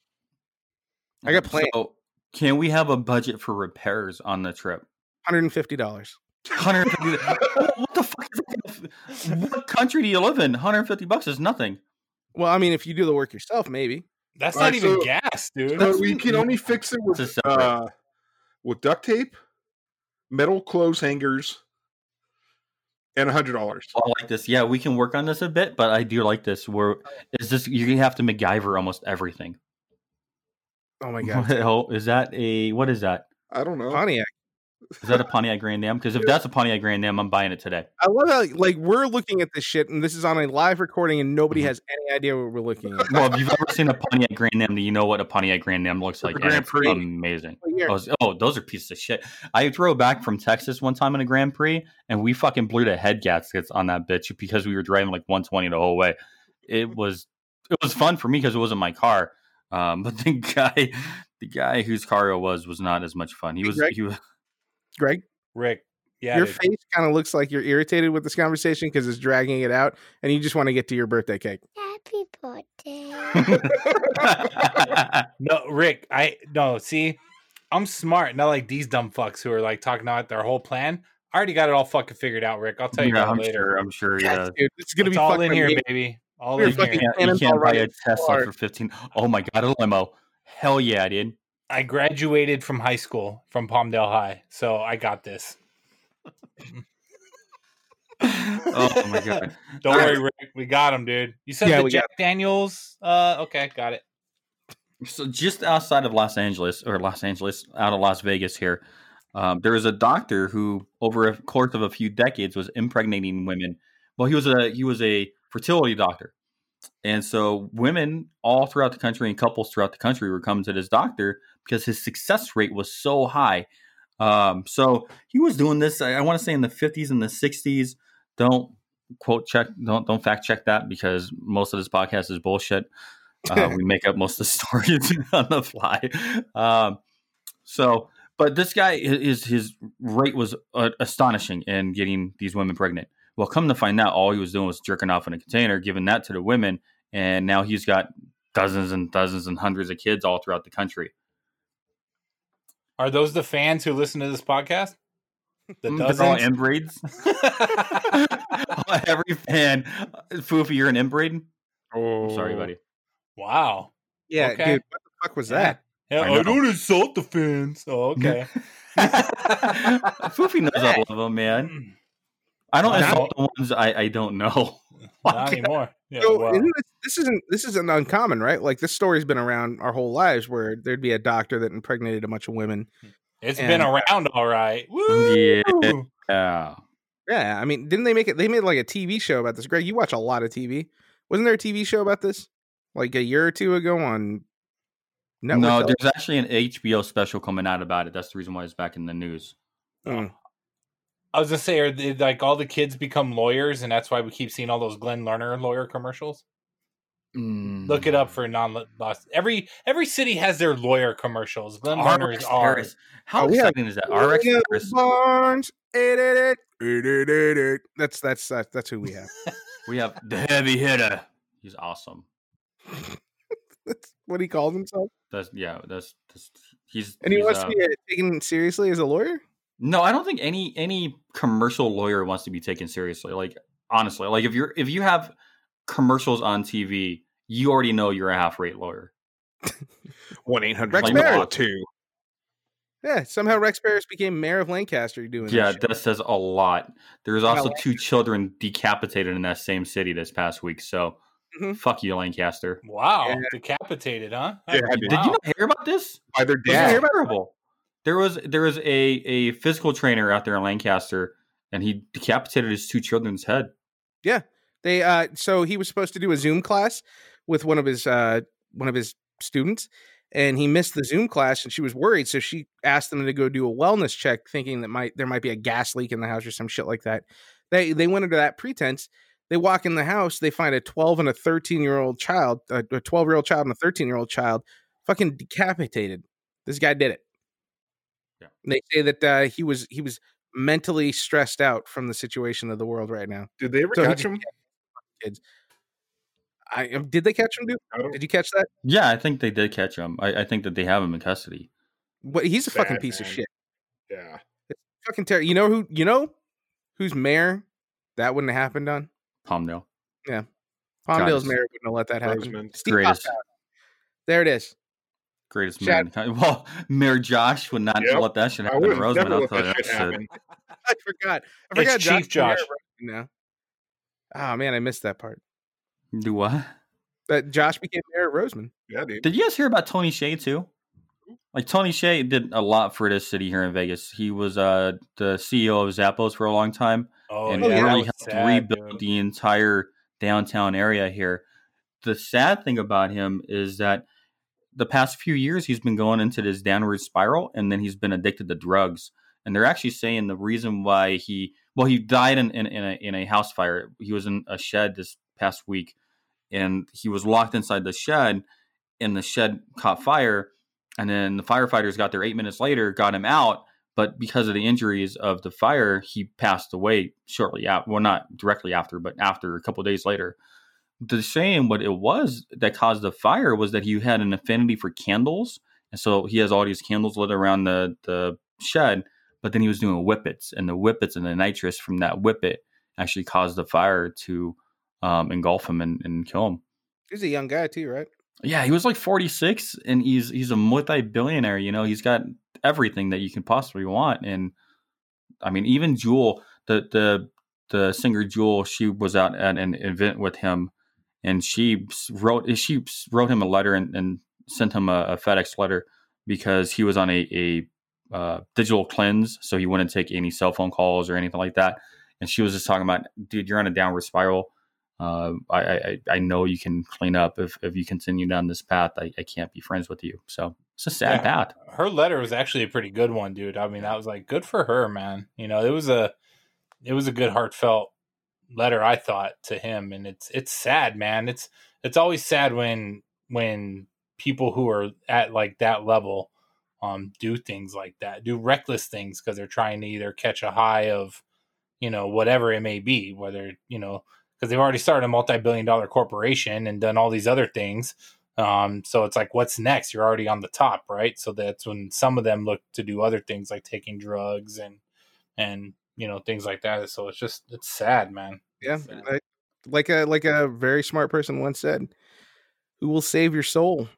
I got plans. So, can we have a budget for repairs on the trip? 150 dollars. 150. what the fuck? Is that? What country do you live in? 150 bucks is nothing. Well, I mean, if you do the work yourself, maybe. That's All not right, even so- gas, dude. But we can only fix it with It's a separate- uh, with duct tape, metal clothes hangers, and a hundred dollars. Oh, I like this. Yeah, we can work on this a bit, but I do like this. Where is this? You're gonna have to MacGyver almost everything. Oh my god, Oh, is that a what is that? I don't know. Pontiac. Is that a Pontiac Grand Am? Because if that's a Pontiac Grand Am, I'm buying it today. I love how like we're looking at this shit, and this is on a live recording, and nobody Mhm. has any idea what we're looking at. Well, if you've ever seen a Pontiac Grand Am, do you know what a Pontiac Grand Am looks like? And Grand it's Prix. amazing. Oh, oh, those are pieces of shit. I drove back from Texas one time in a Grand Prix, and we fucking blew the head gaskets on that bitch because we were driving like 120 the whole way. It was it was fun for me because it wasn't my car. Um, but the guy, the guy whose car it was, was not as much fun. He was Greg? he was Rick, Rick. Yeah, your face kind of looks like you're irritated with this conversation because it's dragging it out, and you just want to get to your birthday cake. Happy birthday. No, Rick, I no, see, I'm smart, not like these dumb fucks who are like talking about their whole plan. I already got it all fucking figured out, Rick. I'll tell you yeah, about I'm it later. sure. I'm sure. Yes, Yeah. dude, it's gonna it's be all in here, amazing. baby. All We're in here. You can't, you can't buy a Tesla for 15. Oh my god, a limo. Hell yeah, dude. I graduated from high school from Palmdale High, so I got this. Oh my god. Don't All worry, Rick. We got him, dude. You said Yeah, the Jack Daniels. Uh, okay, got it. So just outside of Los Angeles, or Los Angeles, out of Las Vegas here, um, there was a doctor who, over a course of a few decades, was impregnating women. Well, he was a he was a fertility doctor, and so women all throughout the country and couples throughout the country were coming to this doctor because his success rate was so high. Um, so he was doing this. I, I want to say in the fifties and the sixties. Don't quote check. Don't don't fact check that because most of this podcast is bullshit. Uh, we make up most of the stories on the fly. Um, so, but this guy is his rate was uh, astonishing in getting these women pregnant. Well, come to find out, all he was doing was jerking off in a container, giving that to the women, and now he's got dozens and dozens and hundreds of kids all throughout the country. Are those the fans who listen to this podcast? The Mm, They're all inbreeds. Every fan, Foofy, you're an inbreed. Oh, I'm sorry, buddy. wow. Yeah, Okay. dude, what the fuck was that? Yeah, I I, don't insult the fans. Oh, okay. Foofy knows all of them, man. I don't Not- insult the ones I, I don't know. Not anymore. Yeah, So wow. isn't this, this isn't this isn't uncommon, right? Like this story's been around our whole lives, where there'd be a doctor that impregnated a bunch of women. It's and- been around, all right. Woo! Yeah. Yeah. Yeah, I mean, didn't they make it? They made like a TV show about this. Greg, you watch a lot of TV. Wasn't there a TV show about this like a year or two ago on? Network no, Television? there's actually an HBO special coming out about it. That's the reason why it's back in the news. Mm. I was gonna say, are they, like all the kids become lawyers, and that's why we keep seeing all those Glen Lerner lawyer commercials? Look it up for non Boston. Every every city has their lawyer commercials. Glenn RX Warner's are. Paris. How Oh, we have- exciting is that? RX William Paris. Barnes. eight, eight, eight. That's that's uh, that's who we have. We have the heavy hitter. He's awesome. that's what he calls himself. That's yeah. That's, that's he's. And he he's, wants uh, to be uh, taken seriously as a lawyer. No, I don't think any any commercial lawyer wants to be taken seriously. Like honestly, like if you're if you have commercials on TV, you already know you're a half rate lawyer. One eight hundred Rex Barrett. two. Yeah, somehow Rex Paris became mayor of Lancaster doing Yeah, that. shit. that says a lot. There's Yeah, also like- two children decapitated in that same city this past week. So Mhm. fuck you, Lancaster. Wow, Yeah. decapitated, huh? Yeah, Wow. dude. Did you not hear about this? By their It was dad. terrible. There was there was a a physical trainer out there in Lancaster, and he decapitated his two children's head. Yeah, they uh so he was supposed to do a Zoom class with one of his uh one of his students and he missed the Zoom class and she was worried so she asked them to go do a wellness check thinking that might there might be a gas leak in the house or some shit like that. They they went under that pretense. They walk in the house, they find a 12 and a 13 year old child, a 12 year old child and a 13 year old child fucking decapitated. This guy did it. Yeah. They say that uh, he was he was mentally stressed out from the situation of the world right now. Did they ever So catch him? I um, did they catch him, dude? Did you catch that? Yeah, I think they did catch him. I, I think that they have him in custody. But he's a fucking Bad piece of shit. Yeah. It's fucking terrible. You know who? You know who's mayor? That wouldn't have happened on Palmdale. Yeah, Palmdale's mayor wouldn't have let that happen. Steve There it is. Greatest Shout- man. in. Well, Mayor Josh would not Yep. let that shit happen. in would Rosamond, never I'll tell you that shit that shit. I forgot. I It's forgot. Chief is Josh. of Rosamond Now. Oh man, I missed that part. Do what? That Josh became mayor of Rosamond. Yeah, dude. Did you guys hear about Tony Hsieh too? Like Tony Hsieh did a lot for this city here in Vegas. He was uh the CEO of Zappos for a long time Oh, and yeah, really was helped sad, rebuild dude. the entire downtown area here. The sad thing about him is that the past few years he's been going into this downward spiral and then he's been addicted to drugs. And they're actually saying the reason why he well he died in, in, in a in a house fire. He was in a shed this past week and he was locked inside the shed and the shed caught fire and then the firefighters got there eight minutes later got him out but because of the injuries of the fire he passed away shortly after well not directly after but after a couple days later the saying what it was that caused the fire was that he had an affinity for candles and so he has all these candles lit around the the shed but then he was doing whippets and the whippets and the nitrous from that whippet actually caused the fire to um, engulf him and, and kill him He's a young guy too, right? yeah, he was like 46 and he's he's a multi-billionaire, you know, he's got everything that you can possibly want and I mean even Jewel, the the the singer Jewel, she was out at an event with him and she wrote she wrote him a letter and, and sent him a, a FedEx letter because he was on a, a uh, digital cleanse, so he wouldn't take any cell phone calls or anything like that. And she was just talking about, dude, you're on a downward spiral. Uh, I, I I know you can clean up if, if you continue down this path. I, I can't be friends with you. So it's a sad Yeah. path. her letter was actually a pretty good one, dude. I mean, I was like, good for her, man. You know, it was a it was a good heartfelt letter, I thought, to him. And it's it's sad, man. It's it's always sad when when people who are at like that level um do things like that, do reckless things because they're trying to either catch a high of, you know, whatever it may be, whether, you know, because they've already started a multi-billion dollar corporation and done all these other things um, so it's like, what's next? You're already on the top, right? So that's when some of them look to do other things like taking drugs and and you know things like that. So it's just it's sad, man. Yeah, Sad. like, like a like a very smart person once said, "Who will save your soul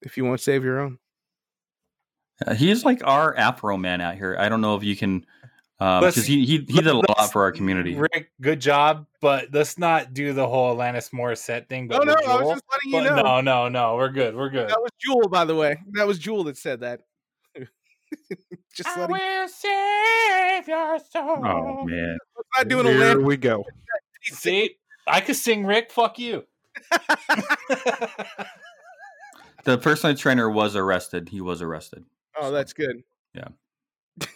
if you won't save your own?" Uh, he's like our Afro man out here. I don't know if you can, because he, he he did a lot for our community. Rick, good job, but let's not do the whole Alanis Morissette thing. But Oh no, with I was just letting you But know. no, no, no, we're good, we're good. That was Jewel, by the way. That was Jewel that said that. just letting, will save your oh, soul. Oh man, not doing a Here land. we go. See, I could sing Rick. Fuck you. the personal trainer was arrested. He was arrested. Oh, that's good. Yeah.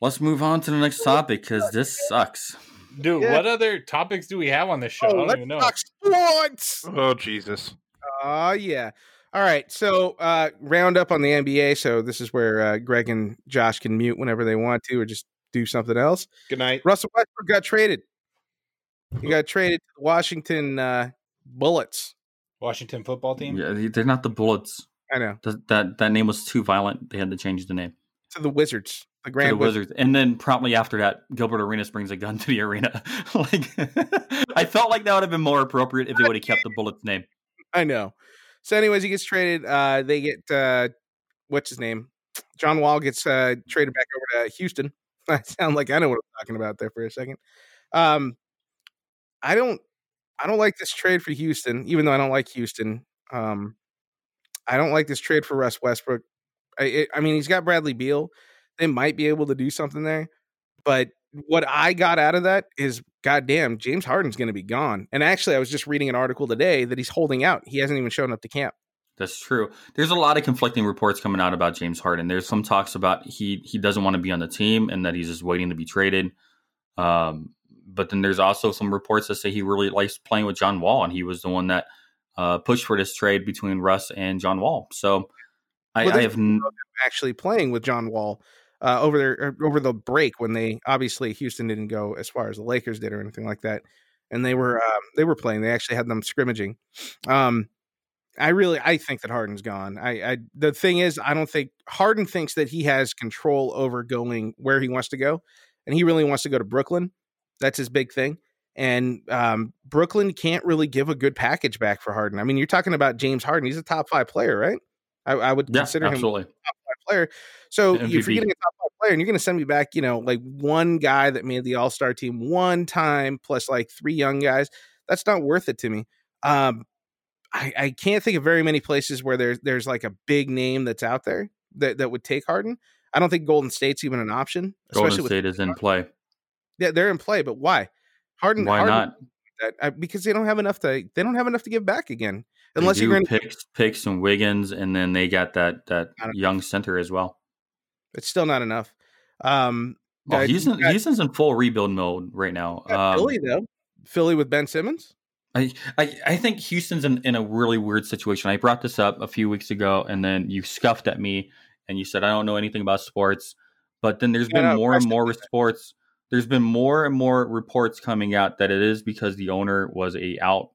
Let's move on to the next topic because this sucks. Dude, Yeah. what other topics do we have on this show? Oh, I Oh, don't let's even know. talk sports. Oh Jesus! Oh yeah. All right. So uh round up on the NBA. So this is where uh, Greg and Josh can mute whenever they want to, or just do something else. Good night. Russell Westbrook got traded. He got traded to the Washington uh, Bullets. Washington football team. Yeah, they- they're not the Bullets. I know Th- That that name was too violent. They had to change the name to the Wizards, the Grand the Wizards. Wizards. And then promptly after that, Gilbert Arenas brings a gun to the arena. like I felt like that would have been more appropriate if they would have kept the Bullets name. I know. So, anyways, he gets traded. Uh, they get uh, what's his name? John Wall gets uh, traded back over to Houston. I sound like I know what I'm talking about there for a second. Um, I don't, I don't like this trade for Houston, even though I don't like Houston. Um, I don't like this trade for Russ Westbrook. I, it, I mean, he's got Bradley Beal. They might be able to do something there, but what I got out of that is, goddamn, James Harden's going to be gone. And actually, I was just reading an article today that he's holding out. He hasn't even shown up to camp. That's true. There's a lot of conflicting reports coming out about James Harden. There's some talks about he he doesn't want to be on the team and that he's just waiting to be traded. Um, but then there's also some reports that say he really likes playing with John Wall, and he was the one that uh, pushed for this trade between Russ and John Wall. So I, Well, I have n- Actually, playing with John Wall uh, over there er, over the break when they obviously Houston didn't go as far as the Lakers did or anything like that, and they were um, they were playing. They actually had them scrimmaging. Um, I really I think that Harden's gone. I, I the thing is I don't think Harden thinks that he has control over going where he wants to go, and he really wants to go to Brooklyn. That's his big thing. And um, Brooklyn can't really give a good package back for Harden. I mean, you're talking about James Harden. He's a top five player, right? I, I would yeah, consider him absolutely. Player. So MVP. if you're getting a top five player and you're going to send me back, you know, like one guy that made the All Star team one time plus like three young guys, that's not worth it to me. Um, I, I can't think of very many places where there's there's like a big name that's out there that, that would take Harden. I don't think Golden State's even an option, Golden especially with State is in play. yeah, they're in play, but why? Harden, Why Harden not? That, uh, because they don't have enough to they don't have enough to give back again, unless you're going. to picks picks and Wiggins, and then they got that that young center as well. It's still not enough. Um, Oh, in, got- Houston's in full rebuild mode right now. Um, Philly though, Philly with Ben Simmons. I, I, I think Houston's in, in a really weird situation. I brought this up a few weeks ago, and then you scuffed at me and you said I don't know anything about sports. But then there's Yeah, been no, more and more reports. There's been more and more reports coming out that it is because the owner was a out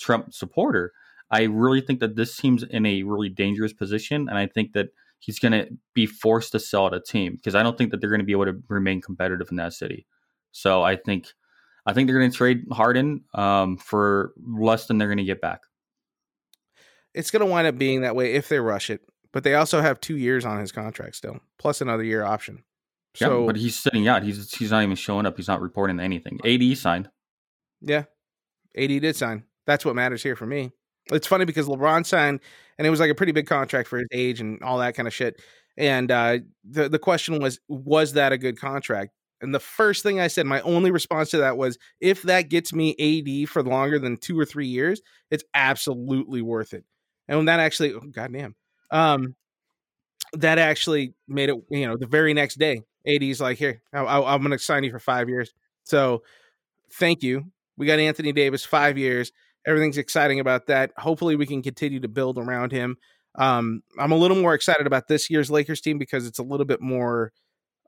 Trump supporter. I really think that this team's in a really dangerous position, and I think that he's going to be forced to sell at a team because I don't think that they're going to be able to remain competitive in that city. So I think I think they're going to trade Harden um, for less than they're going to get back. It's going to wind up being that way if they rush it. But they also have two years on his contract still, plus another year option. So yeah, but he's sitting out. He's he's not even showing up. He's not reporting anything. AD signed. yeah, AD did sign. That's what matters here for me. It's funny because LeBron signed, and it was like a pretty big contract for his age and all that kind of shit. And uh, the the question was, was that a good contract? And the first thing I said, my only response to that was, if that gets me AD for longer than two or three years, it's absolutely worth it. And when that actually, oh, goddamn, um, that actually made it. You know, the very next day, AD's like, here, I, I'm going to sign you for five years. So, thank you. We got Anthony Davis five years. Everything's exciting about that. Hopefully, we can continue to build around him. Um, I'm a little more excited about this year's Lakers team because it's a little bit more,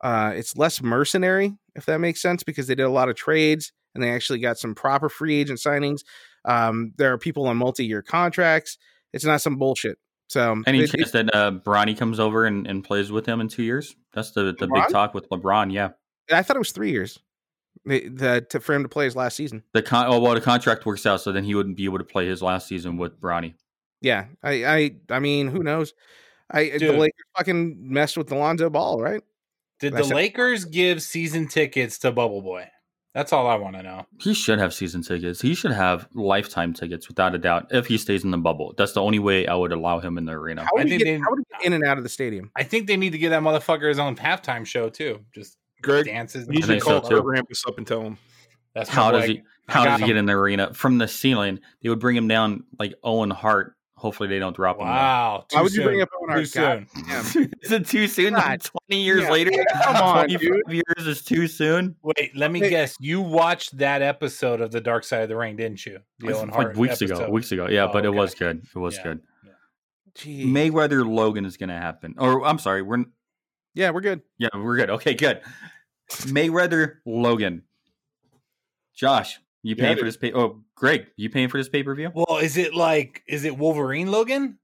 uh, it's less mercenary, if that makes sense, because they did a lot of trades and they actually got some proper free agent signings. Um, there are people on multi-year contracts. It's not some bullshit. So Any it- chance that uh, Bronny comes over and, and plays with him in two years? That's the the LeBron? big talk with LeBron. Yeah, I thought it was three years. The, the, to, for him to play his last season. the con- oh well, the contract works out, so then he wouldn't be able to play his last season with Bronny. Yeah, I, I, I mean, who knows? I the Lakers fucking messed with the Lonzo Ball, right? Did I the said- Lakers give season tickets to Bubble Boy? That's all I want to know. He should have season tickets. He should have lifetime tickets, without a doubt. If he stays in the bubble, that's the only way I would allow him in the arena. How would, I he think get, they- how would he get in and out of the stadium? I think they need to give that motherfucker his own halftime show too. Just Greg, dances. you need to think call so. Kurt Rambis up and tell him. That's How does he? I How does he him. get in the arena from the ceiling? They would bring him down like Owen Hart, hopefully they don't drop him. Wow. Why too would you bring up Owen Hart? Too God soon. damn. is it too soon? God. Twenty years Yeah. later, Come on, 25 dude. years is too soon. Wait, let me Hey. guess. You watched that episode of The Dark Side of the Ring, didn't you? The Owen like Hart weeks ago, weeks ago. Yeah, Oh, but it was good. It was Yeah. good. Jeez. Mayweather Logan is going to happen. Or I'm sorry, we're Yeah, we're good. yeah, we're good. Okay, good. Mayweather Logan. Josh, you Yeah, paying dude. for this pay? Oh, Greg, you paying for this pay per view? Well, is it like is it Wolverine Logan?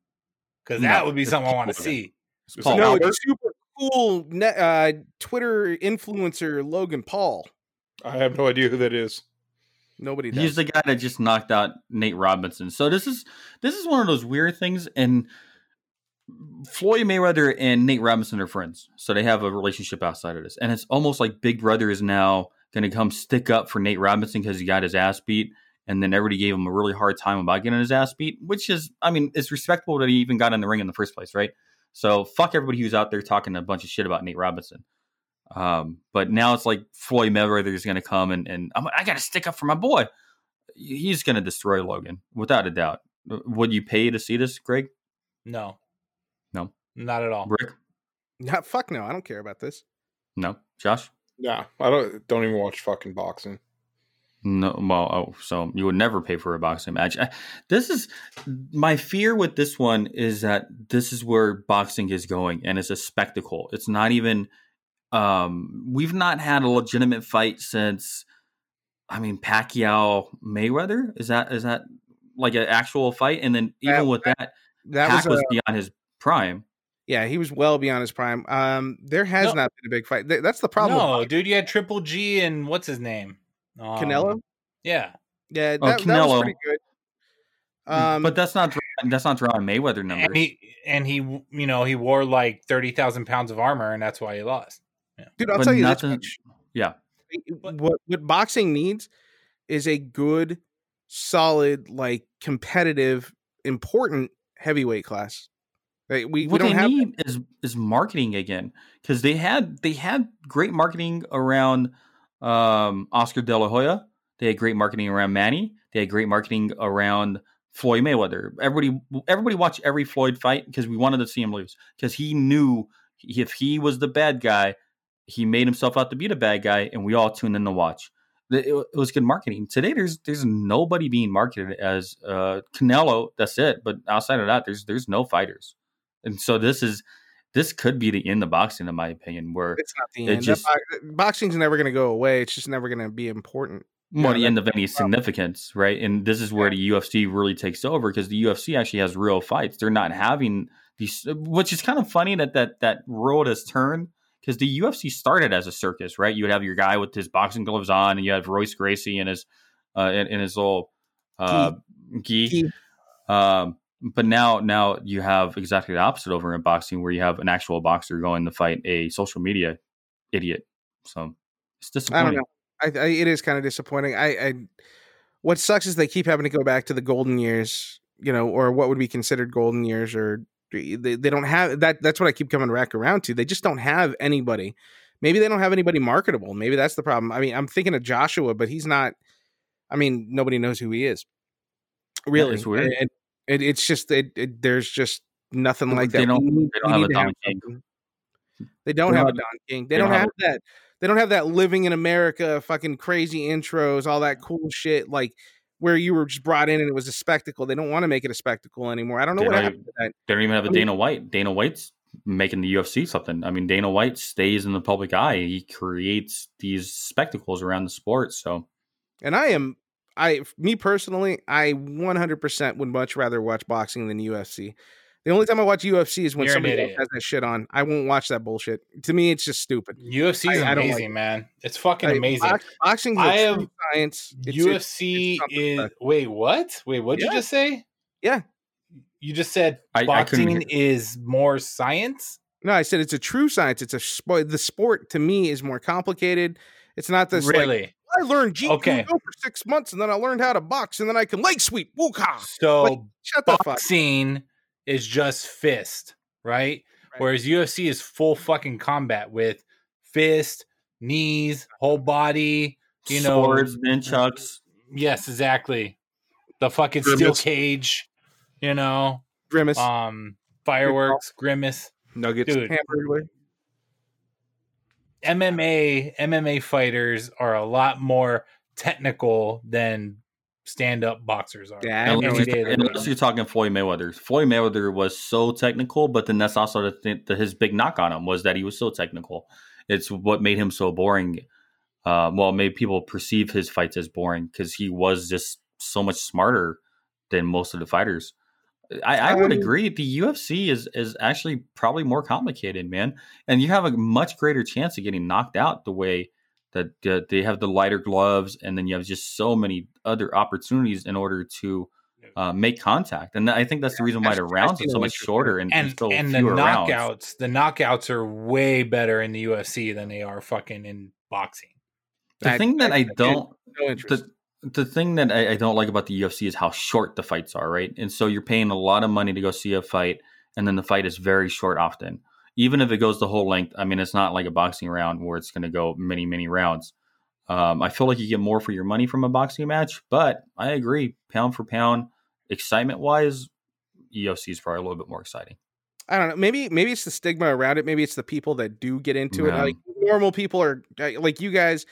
Because No, that would be something I want to see. Is it Paul. no, Albert? it's super cool net, uh, Twitter influencer Logan Paul. I have no idea who that is. Nobody does. He's the guy that just knocked out Nate Robinson. So this is this is one of those weird things, and Floyd Mayweather and Nate Robinson are friends, so they have a relationship outside of this, and it's almost like Big Brother is now going to come stick up for Nate Robinson because he got his ass beat, and then everybody gave him a really hard time about getting his ass beat, which is, I mean, it's respectable that he even got in the ring in the first place, right? So fuck everybody who's out there talking a bunch of shit about Nate Robinson. Um, but now it's like Floyd Mayweather is going to come and, and I'm, I got to stick up for my boy. He's going to destroy Logan without a doubt. Would you pay to see this, Greg? No. Not at all. Rick? Not fuck no, I don't care about this. No. Josh? Nah, I don't. Don't even watch fucking boxing. No. Well, oh, so you would never pay for a boxing match. I, this is my fear with this one is that this is where boxing is going, and it's a spectacle. It's not even. Um, we've not had a legitimate fight since. I mean, Pacquiao Mayweather is that is that like an actual fight? And then even That- with that, That Pac was, was, a, beyond his prime. Yeah, he was well beyond his prime. Um, there has No. not been a big fight. Th- That's the problem. no, dude, you had Triple G and what's his name? Um, Canelo. Yeah, Yeah, that, Oh, that was Canelo. pretty good. Um, but that's not that's not drawing Mayweather numbers. and he and he, you know, he wore like thirty thousand pounds of armor, and that's why he lost. dude, I'll but tell you nothing- this much. yeah. what what boxing needs is a good, solid, like competitive, important heavyweight class. We, we what don't they have need is is marketing again because they had they had great marketing around um, Oscar De La Hoya. They had great marketing around Manny. They had great marketing around Floyd Mayweather. Everybody everybody watched every Floyd fight because we wanted to see him lose because he knew if he was the bad guy, he made himself out to be the bad guy, and we all tuned in to watch. It, it was good marketing. Today, there's there's nobody being marketed as uh, Canelo. That's it. But outside of that, there's there's no fighters. And so this is this could be the end of boxing, in my opinion, where It's not the it end. Just- bo- boxing's never going to go away. It's just never going to be important. more Yeah, the end of any significance, right? And this is where the UFC really takes over because the UFC actually has real fights. They're not having these, which is kind of funny that that that road has turned because the UFC started as a circus, right? You would have your guy with his boxing gloves on, and you have Royce Gracie and his uh, in, his little uh. Gi. Um, but now, now you have exactly the opposite over in boxing, where you have an actual boxer going to fight a social media idiot. So it's disappointing. I don't know. I, I it is kind of disappointing. I, I what sucks is they keep having to go back to the golden years, you know, or what would be considered golden years, or they, they don't have that. That's what I keep coming back around to. They just don't have anybody. Maybe they don't have anybody marketable. Maybe that's the problem. I mean, I'm thinking of Joshua, but he's not. I mean, nobody knows who he is. Really, it's weird. And it, it's just it, it, there's just nothing They like that. don't- need- they don't have a Don King. something. They don't They have a Don King. They, they don't, don't have have that. They don't have that living in America, fucking crazy intros, all that cool shit, like where you were just brought in and it was a spectacle. They don't want to make it a spectacle anymore. I don't know They what don't happened to that. They don't even have a I mean- Dana White. Dana White's making the UFC something. I mean, Dana White stays in the public eye. He creates these spectacles around the sport. So And I am, I, me personally, I 100% would much rather watch boxing than UFC. The only time I watch UFC is when You're somebody has that shit on. I won't watch that bullshit. To me, it's just stupid. UFC is I- I like amazing, man. It's fucking Like, amazing. box- boxing's a I have- science. It's- it's- UFC it's something is special. wait what? Wait, what'd Yeah. you just say? Yeah. You just said I- I boxing is more science. No, I said it's a true science. It's a sport. The sport to me is more complicated. It's not this like really? I learned Jeet Okay. Kune Do for six months and then I learned how to box and then I can leg sweep. Woo-ka. so like, Shut the fuck. boxing is just fist, right? Right. Whereas UFC is full fucking combat with fist, knees, whole body. You know, swords, nunchucks. Yes, exactly. The fucking Sure, steel cage. You know, Grimace, um, fireworks, grimace, Nuggets. dude. Hamburger. MMA MMA fighters are a lot more technical than stand up boxers are. Yeah, I have Any no Unless, you're, unless you're talking Floyd Mayweather. Floyd Mayweather was so technical, but then that's also the, thing, the his big knock on him was that he was so technical. It's what made him so boring. Uh, well, made people perceive his fights as boring because he was just so much smarter than most of the fighters. I, I would Um, agree. The UFC is is actually probably more complicated, man, and you have a much greater chance of getting knocked out the way that uh, they have the lighter gloves, and then you have just so many other opportunities in order to uh, make contact. And I think that's the reason why the I've- I've rounds are so much shorter and, and and and the fewer rounds. knockouts, the knockouts are way better in the UFC than they are fucking in boxing. The I- thing that I, I- don't No interest. the the thing that I, I don't like about the UFC is how short the fights are, right? And so you're paying a lot of money to go see a fight, and then the fight is very short often. Even if it goes the whole length, I mean, it's not like a boxing round where it's going to go many, many rounds. Um, I feel like you get more for your money from a boxing match, but I agree, pound for pound, excitement wise, UFC is probably a little bit more exciting. I don't know. Maybe maybe it's the stigma around it. Maybe it's the people that do get into it. Like normal people are like you guys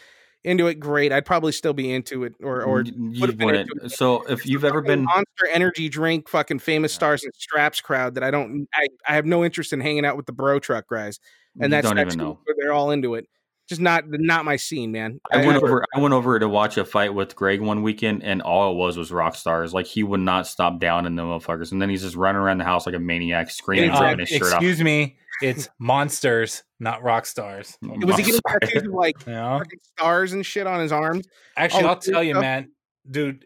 into it. Great. I'd probably still be into it, or or You- you would've been wouldn't- it. so if you've ever been Monster Energy drink, fucking famous Yeah. stars and straps crowd that I don't. I, I have no interest in hanging out with the bro truck guys, and that's don't that's even know. where they're all into it. Just not not my scene, man. I went over. I went over to watch a fight with Greg one weekend, and all it was was rock stars. Like he would not stop down in the motherfuckers, and then he's just running around the house like a maniac, screaming, Exactly. ripping his shirt off. Um, excuse me, it's monsters, not rock stars. Was he getting sorry. tattoos of like You know? fucking stars and shit on his arms? Actually, Oh, I'll tell you, stuff. man, dude,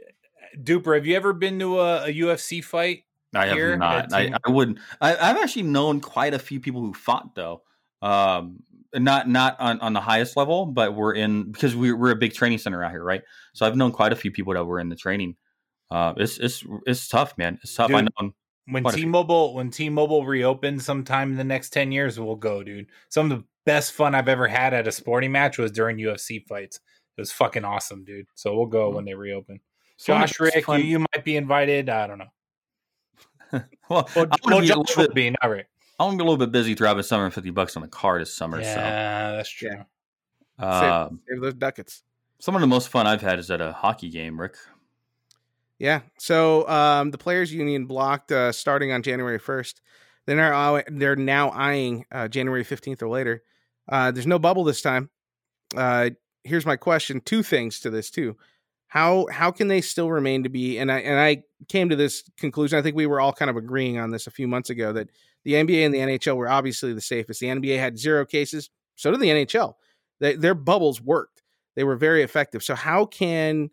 Duper, have you ever been to a, a UFC fight? I have here not. I, I wouldn't. I, I've actually known quite a few people who fought though. Um, not not on, on the highest level, but we're in because we, we're a big training center out here, right? So I've known quite a few people that were in the training. Uh, it's it's it's tough, man. It's tough. I Dude. know. When Quite. T-Mobile when T-Mobile reopens sometime in the next 10 years, we'll go, dude. Some of the best fun I've ever had at a sporting match was during UFC fights. It was fucking awesome, dude. So we'll go when they reopen. Some of the Josh, Rick, you, you might be invited. I don't know. Well, Well, I'm gonna well be a Josh little will bit. be, not Rick. I'm gonna be a little bit busy driving 750 bucks on the car this summer. Yeah, that's true. Yeah. So, uh, Save those ducats. some of the most fun I've had is at a hockey game, Rick. Yeah. So um, the players' union blocked uh, starting on January first. They're now they're now eyeing uh, January fifteenth or later. Uh, there's no bubble this time. Uh, here's my question: two things to this too. How how can they still remain to be? And I and I came to this conclusion. I think we were all kind of agreeing on this a few months ago that the NBA and the NHL were obviously the safest. The NBA had zero cases. So did the NHL. They, their bubbles worked. They were very effective. So how can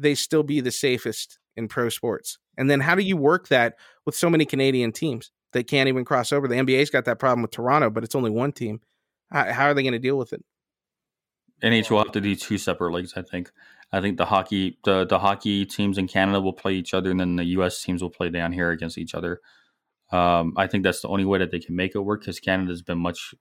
they still be the safest in pro sports? And then how do you work that with so many Canadian teams that can't even cross over? The NBA's got that problem with Toronto, but it's only one team. How, how are they going to deal with it? NHL will have to do two separate leagues. I think. I think the hockey the the hockey teams in Canada will play each other, and then the U.S. teams will play down here against each other. Um, I think that's the only way that they can make it work because Canada's been much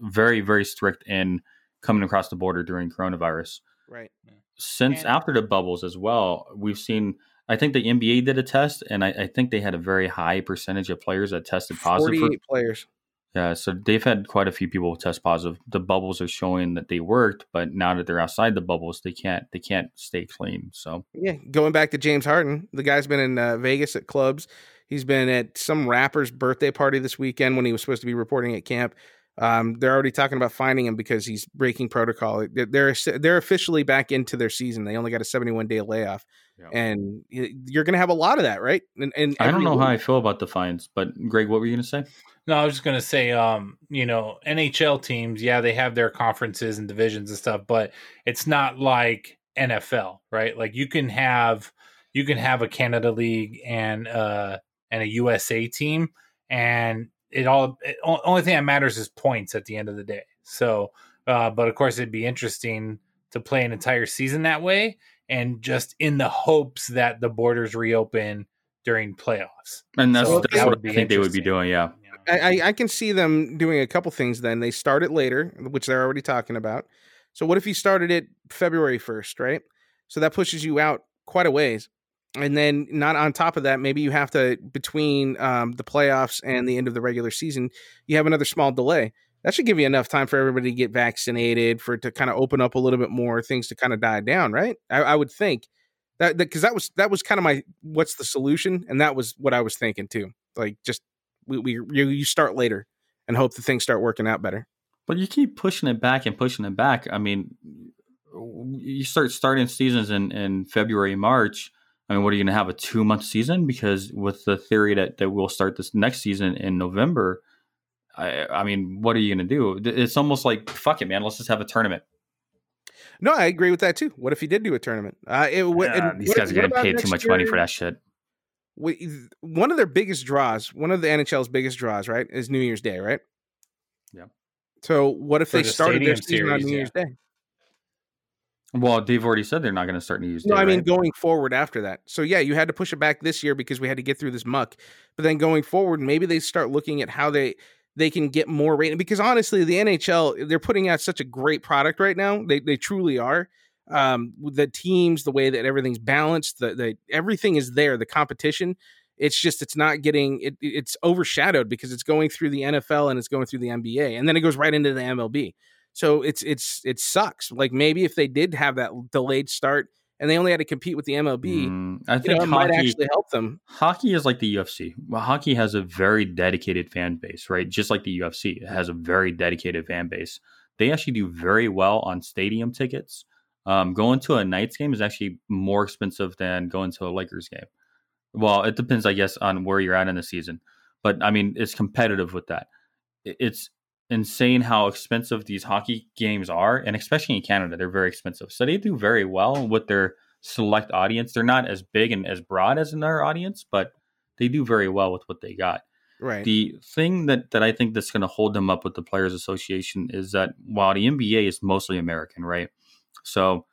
very very strict in coming across the border during coronavirus. Right. Since And- after the bubbles as well, we've seen. I think the NBA did a test, and I, I think they had a very high percentage of players that tested positive. For, players. yeah, so they've had quite a few people test positive. The bubbles are showing that they worked, but now that they're outside the bubbles, they can't they can't stay clean. So Yeah, going back to James Harden, the guy's been in uh, Vegas at clubs. He's been at some rapper's birthday party this weekend when he was supposed to be reporting at camp. Um, they're already talking about finding him because he's breaking protocol. They're they're, they're officially back into their season. They only got a 71 day layoff, Yeah. and you're going to have a lot of that, right? And, and I don't every know how I feel about the fines, but Greg, what were you going to say? No, I was just gonna say, um, you know, NHL teams, yeah, they have their conferences and divisions and stuff, but it's not like NFL, right? Like you can have you can have a Canada League and uh and a USA team, and it all it, only thing that matters is points at the end of the day. So, uh, but of course, it'd be interesting to play an entire season that way, and just in the hopes that the borders reopen during playoffs. And that's, So that's that what would I think they would be doing. Yeah, I, I, I can see them doing a couple things. Then they start it later, which they're already talking about. So what if you started it February first, right? So that pushes you out quite a ways. And then not on top of that, maybe you have to between um, the playoffs and the end of the regular season, you have another small delay. That should give you enough time for everybody to get vaccinated, for it to kind of open up a little bit more, things to kind of die down, right? I, I would think that because that was that was kind of my what's the solution, and that was what I was thinking too. Like just we, we you, you start later and hope that things start working out better. But you keep pushing it back and pushing it back. I mean, you start starting seasons in, in February, March. I mean, what are you going to have a two month season? Because with the theory that, that we'll start this next season in November, I, I mean, what are you going to do? It's almost like, fuck it, man. Let's just have a tournament. No, I agree with that too. What if you did do a tournament? Uh, it, w- Yeah, these what- guys are getting paid too next much money for that shit. we, one of their biggest draws, one of the NHL's biggest draws, right, is New Year's Day, right? Yeah. So what if For they the started their stadium season on New yeah. Year's Day? Well, they've already said they're not going to start New Year's No, Day. I mean right? going forward after that. So yeah, you had to push it back this year because we had to get through this muck. But then going forward, maybe they start looking at how they they can get more rating because honestly, the NHL they're putting out such a great product right now. They they truly are. Um, the teams, the way that everything's balanced, the, the everything is there. The competition, it's just it's not getting it. It's overshadowed because it's going through the NFL and it's going through the NBA, and then it goes right into the MLB. So it's it's it sucks. Like maybe if they did have that delayed start and they only had to compete with the MLB, Mm, I think know, it might actually help them. hockey is like the UFC. Well, hockey has a very dedicated fan base, right? Just like the UFC, it has a very dedicated fan base. They actually do very well on stadium tickets. Um, going to a Knights game is actually more expensive than going to a Lakers game. Well, it depends, I guess, on where you're at in the season. But I mean, it's competitive with that. It's insane how expensive these hockey games are, and especially in Canada, they're very expensive. So they do very well with their select audience. They're not as big and as broad as another audience, but they do very well with what they got. Right. The thing that, that I think that's going to hold them up with the Players Association is that while the NBA is mostly American, right? So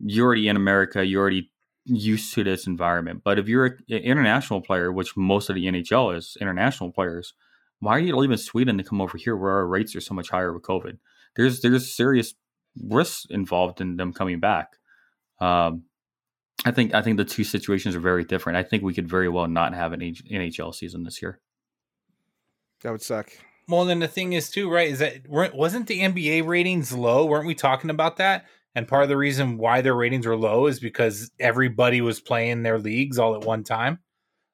you're already in America, you're already used to this environment. But if you're an international player, which most of the NHL is international players, why are you leaving Sweden to come over here where our rates are so much higher with COVID? There's there's serious risks involved in them coming back. Um, I think I think the two situations are very different. I think we could very well not have an NHL season this year. that would suck. Well, then the thing is too, right? Is that wasn't the NBA ratings low? Weren't we talking about that? And part of the reason why their ratings were low is because everybody was playing their leagues all at one time.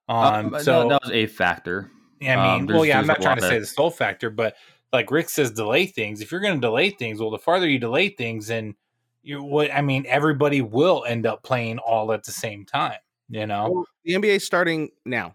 Um, Um, so that, that was a factor. I mean, um, well, yeah, I'm not trying to say the soul factor, but like Rick says, delay things. If you're going to delay things, well, the farther you delay things, and you what I mean, everybody will end up playing all at the same time. You know, Well, the NBA is starting now,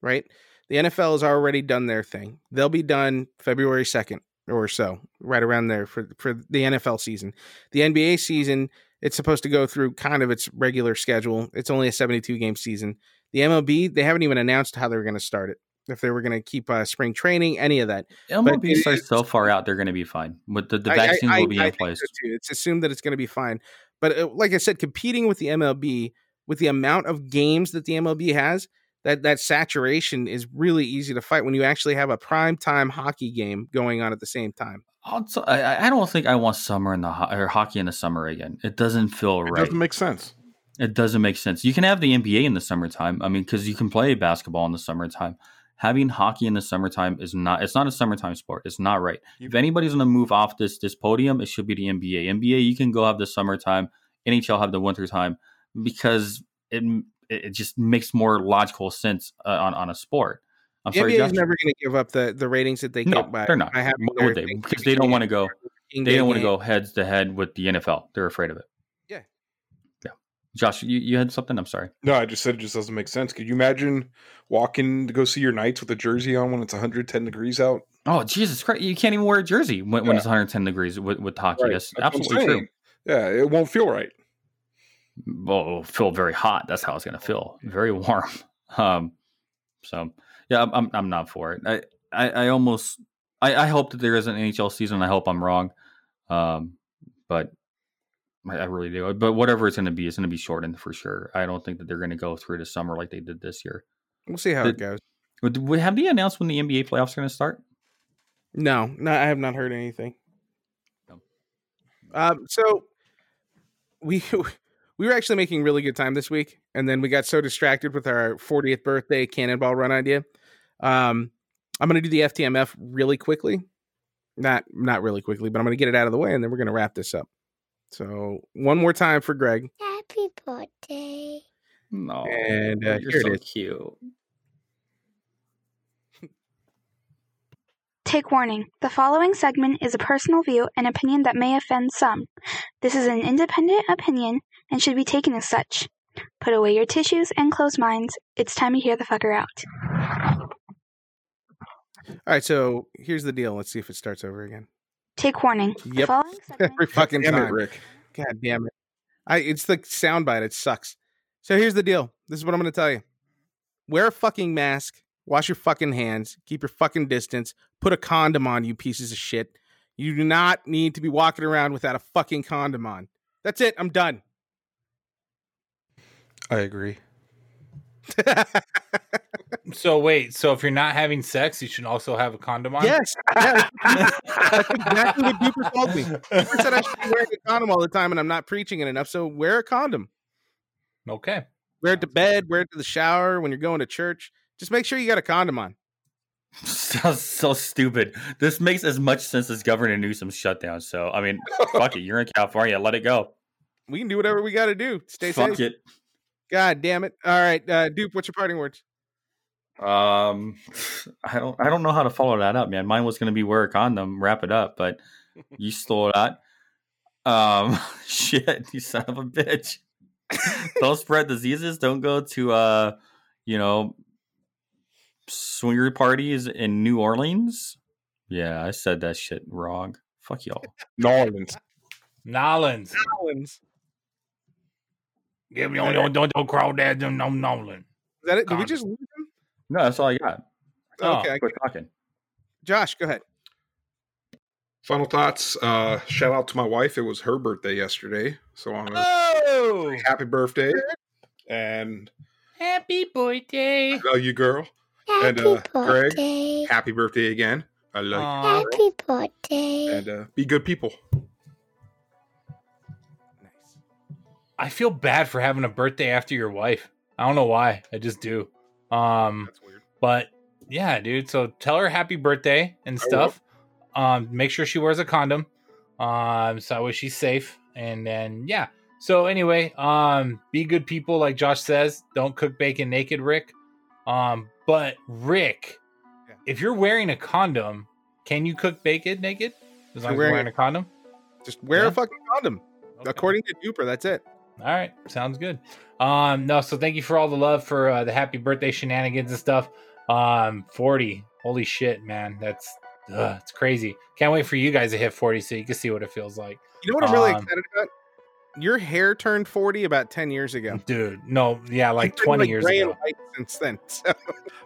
right? The NFL has already done their thing. They'll be done February 2nd or so, right around there for for the NFL season. The NBA season, it's supposed to go through kind of its regular schedule. It's only a 72 game season. The MLB, they haven't even announced how they're going to start it. If they were going to keep uh, spring training, any of that. MLB it starts is- so far out, they're going to be fine. But the, the I- I- I- will be I in place. so. It's assumed that it's going to be fine. But uh, like I said, competing with the MLB with the amount of games that the MLB has, that that saturation is really easy to fight when you actually have a prime time hockey game going on at the same time. Also, I, I don't think I want summer in the ho- or hockey in the summer again. It doesn't feel It right. doesn't make sense. It doesn't make sense. You can have the NBA in the summertime. I mean, because you can play basketball in the summertime. Having hockey in the summertime is not. It's not a summertime sport. It's not right. If anybody's going to move off this this podium, it should be the NBA. NBA, you can go have the summertime. NHL have the wintertime because it it just makes more logical sense uh, on on a sport. I'm sorry, NBA Josh. is never going to give up the, the ratings that they No, get by they're not. Why their would they? Because they don't want to go. They don't want to go heads to head with the NFL. They're afraid of it. Yeah. Yeah. Josh, you, you had something? I'm sorry. No, I just said it just doesn't make sense. Could you imagine walking to go see your Knights with a jersey on when it's 110 degrees out? Oh, Jesus Christ. You can't even wear a jersey when, when it's 110 degrees with, with hockey. Right. That's, That's absolutely true. Yeah, it won't feel right. Well, it'll feel very hot. That's how it's going to feel. Very warm. Um, so, yeah, I'm, I'm, I'm not for it. I, I, I almost, I, I hope that there is an NHL season. I hope I'm wrong. Um, but I, I really do. But whatever it's going to be, it's going to be shortened for sure. I don't think that they're going to go through the summer like they did this year. We'll see how The- it goes. Would have they announced when the NBA playoffs are going to start? No, no, I have not heard anything. No. Um, so we we were actually making really good time this week, and then we got so distracted with our 40th birthday cannonball run idea. Um, I'm gonna do the FTMF really quickly, not not really quickly, but I'm gonna get it out of the way, and then we're gonna wrap this up. So one more time for Greg, Happy birthday. No, And, uh, you're here so is. cute. Take warning. The following segment is a personal view and opinion that may offend some. This is an independent opinion and should be taken as such. Put away your tissues and closed minds. It's time to hear the fucker out. All right, so here's the deal. Let's see if it starts over again. Take warning. The Yep. Every fucking Damn time. it, Rick. God damn it. I it's the soundbite. It sucks. So here's the deal. This is what I'm gonna tell you. Wear a fucking mask, wash your fucking hands, keep your fucking distance, put a condom on, you pieces of shit. You do not need to be walking around without a fucking condom on. That's it. I'm done. I agree. So wait, so if you're not having sex, you should also have a condom on. yes. yes. That's exactly what Duper told me. Duper said I should be wearing a condom all the time and I'm not preaching it enough. So wear a condom. Okay. Wear it to bed, wear it to the shower when you're going to church. Just make sure you got a condom on. Sounds so stupid. This makes as much sense as Governor Newsom's shutdown. So I mean, fuck it. You're in California. Let it go. We can do whatever we got to do. Stay fuck safe. Fuck it. God damn it. All right, uh, Dupe, what's your parting words? Um, I don't. I don't know how to follow that up, man. Mine was gonna be wear a condom, wrap it up, but you stole that. Um, shit, you son of a bitch. don't spread diseases. Don't go to uh, you know, swinger parties in New Orleans. Yeah, I said that shit wrong. Fuck y'all. New Orleans. Nolans. Collins. Give me on don't don't don't crawl that no no Nolan. Is that it? Did we just lose him? No, that's all I got. Oh, okay. Quit talking. Josh, go ahead. Final thoughts. Uh, shout out to my wife. It was her birthday yesterday, so on. A Oh, happy birthday, and happy birthday. I love you, girl. And, Happy uh, Greg? birthday. Happy birthday again. I love Aw. Happy birthday. and uh, be good people. Nice. I feel bad for having a birthday after your wife. I don't know why. I just do. Um, That's weird. But yeah, dude. So tell her happy birthday and stuff. Um, make sure she wears a condom. Um, so I wish she's safe. And then yeah. So anyway, um, be good people, like Josh says. Don't cook bacon naked, Rick. Um, but Rick, Yeah. if you're wearing a condom, can you cook bacon naked? As long as you're wearing wearing a condom. Just wear Yeah. a fucking condom. Okay. According to Duper, that's it. All right, sounds good. Um, no, so thank you for all the love for uh, the happy birthday shenanigans and stuff. Um, forty, holy shit, man, that's uh, it's crazy. Can't wait for you guys to hit forty so you can see what it feels like, You know what I'm really Um, excited about? Your hair turned 40 about 10 years ago. dude. No, yeah, like You've been, twenty years gray ago. and white since then. So,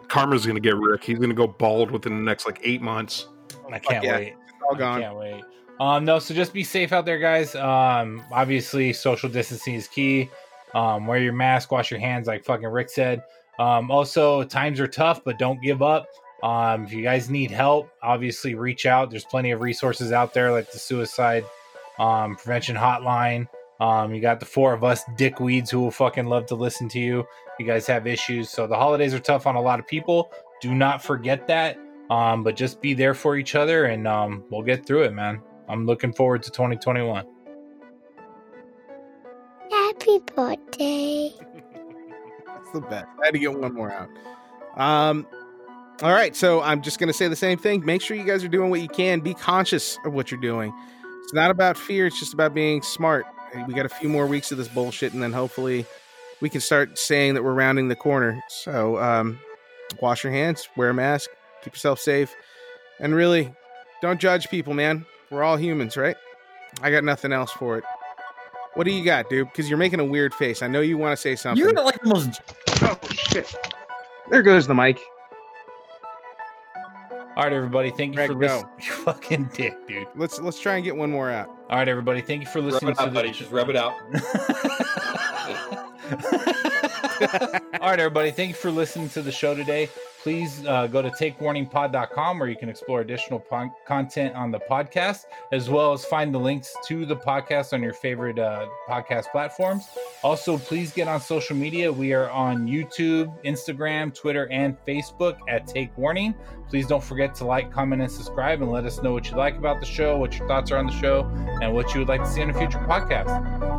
Karma's gonna get Rick. He's gonna go bald within the next like eight months. I can't yeah. wait. it's all I gone. can't wait. Um, no, so just be safe out there, guys. Um, obviously, social distancing is key. Um, wear your mask, wash your hands, like fucking Rick said. Um, also, times are tough, but don't give up. Um, if you guys need help, obviously reach out. There's plenty of resources out there, like the suicide um, prevention hotline. Um, you got the four of us dickweeds who will fucking love to listen to you. You guys have issues, so the holidays are tough on a lot of people. Do not forget that. Um, but just be there for each other, and um, we'll get through it, man. I'm looking forward to 2021. Happy birthday. The best. I had to get one more out. Um, all right, so I'm just gonna say the same thing. Make sure you guys are doing what you can. Be conscious of what you're doing. It's not about fear. It's just about being smart. We got a few more weeks of this bullshit, and then hopefully we can start saying that we're rounding the corner. So, um, wash your hands, wear a mask, keep yourself safe, and really, don't judge people, man. We're all humans, right? I got nothing else for it. What do you got, dude? Because you're making a weird face. I know you want to say something. You're like the most. Oh shit! There goes the mic. All right, everybody. Thank you Greg, for go. listening. You fucking dick, dude. Let's let's try and get one more out. All right, everybody. Thank you for Rub listening it out, to buddy. the. Just rub it out. All right, everybody. Thank you for listening to the show today. Please uh, go to takewarningpod.com where you can explore additional pon- content on the podcast, as well as find the links to the podcast on your favorite uh, podcast platforms. Also, please get on social media. We are on YouTube, Instagram, Twitter, and Facebook at Take Warning. Please don't forget to like, comment, and subscribe, and let us know what you like about the show, what your thoughts are on the show, and what you would like to see in a future podcast.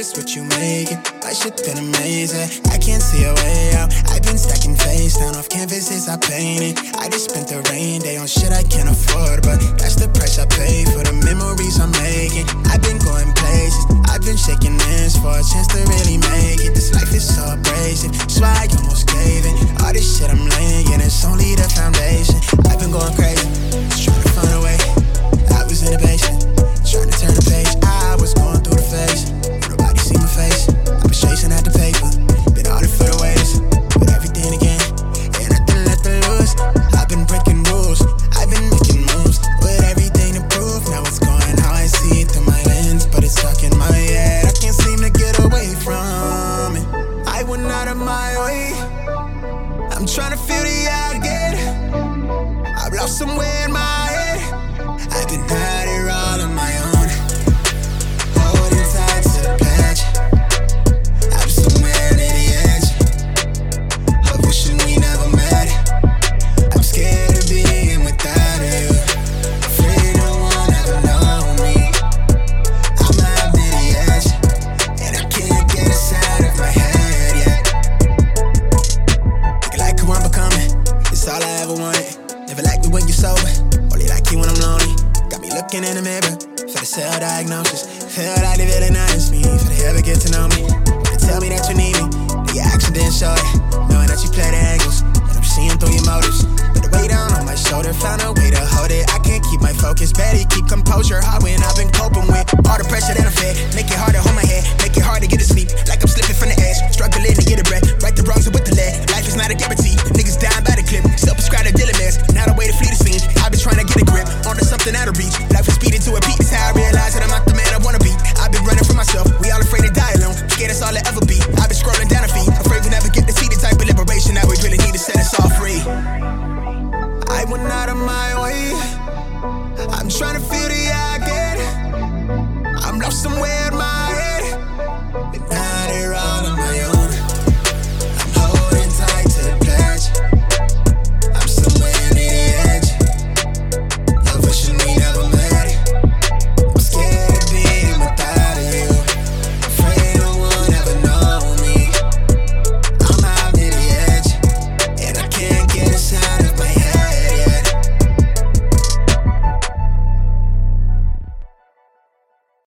Life what you make it. My shit been amazing. I can't see a way out. I've been stacking face down off canvases I painted. I just spent the rain day on shit I can't afford, but that's the price I pay for the memories I'm making. I've been going places. I've been shaking hands for a chance to really make it. This life is so abrasive. Swag almost gave it. All this shit I'm laying, it's only the foundation. I've been going crazy. Just trying to find a way. I was in the basement. Trying to turn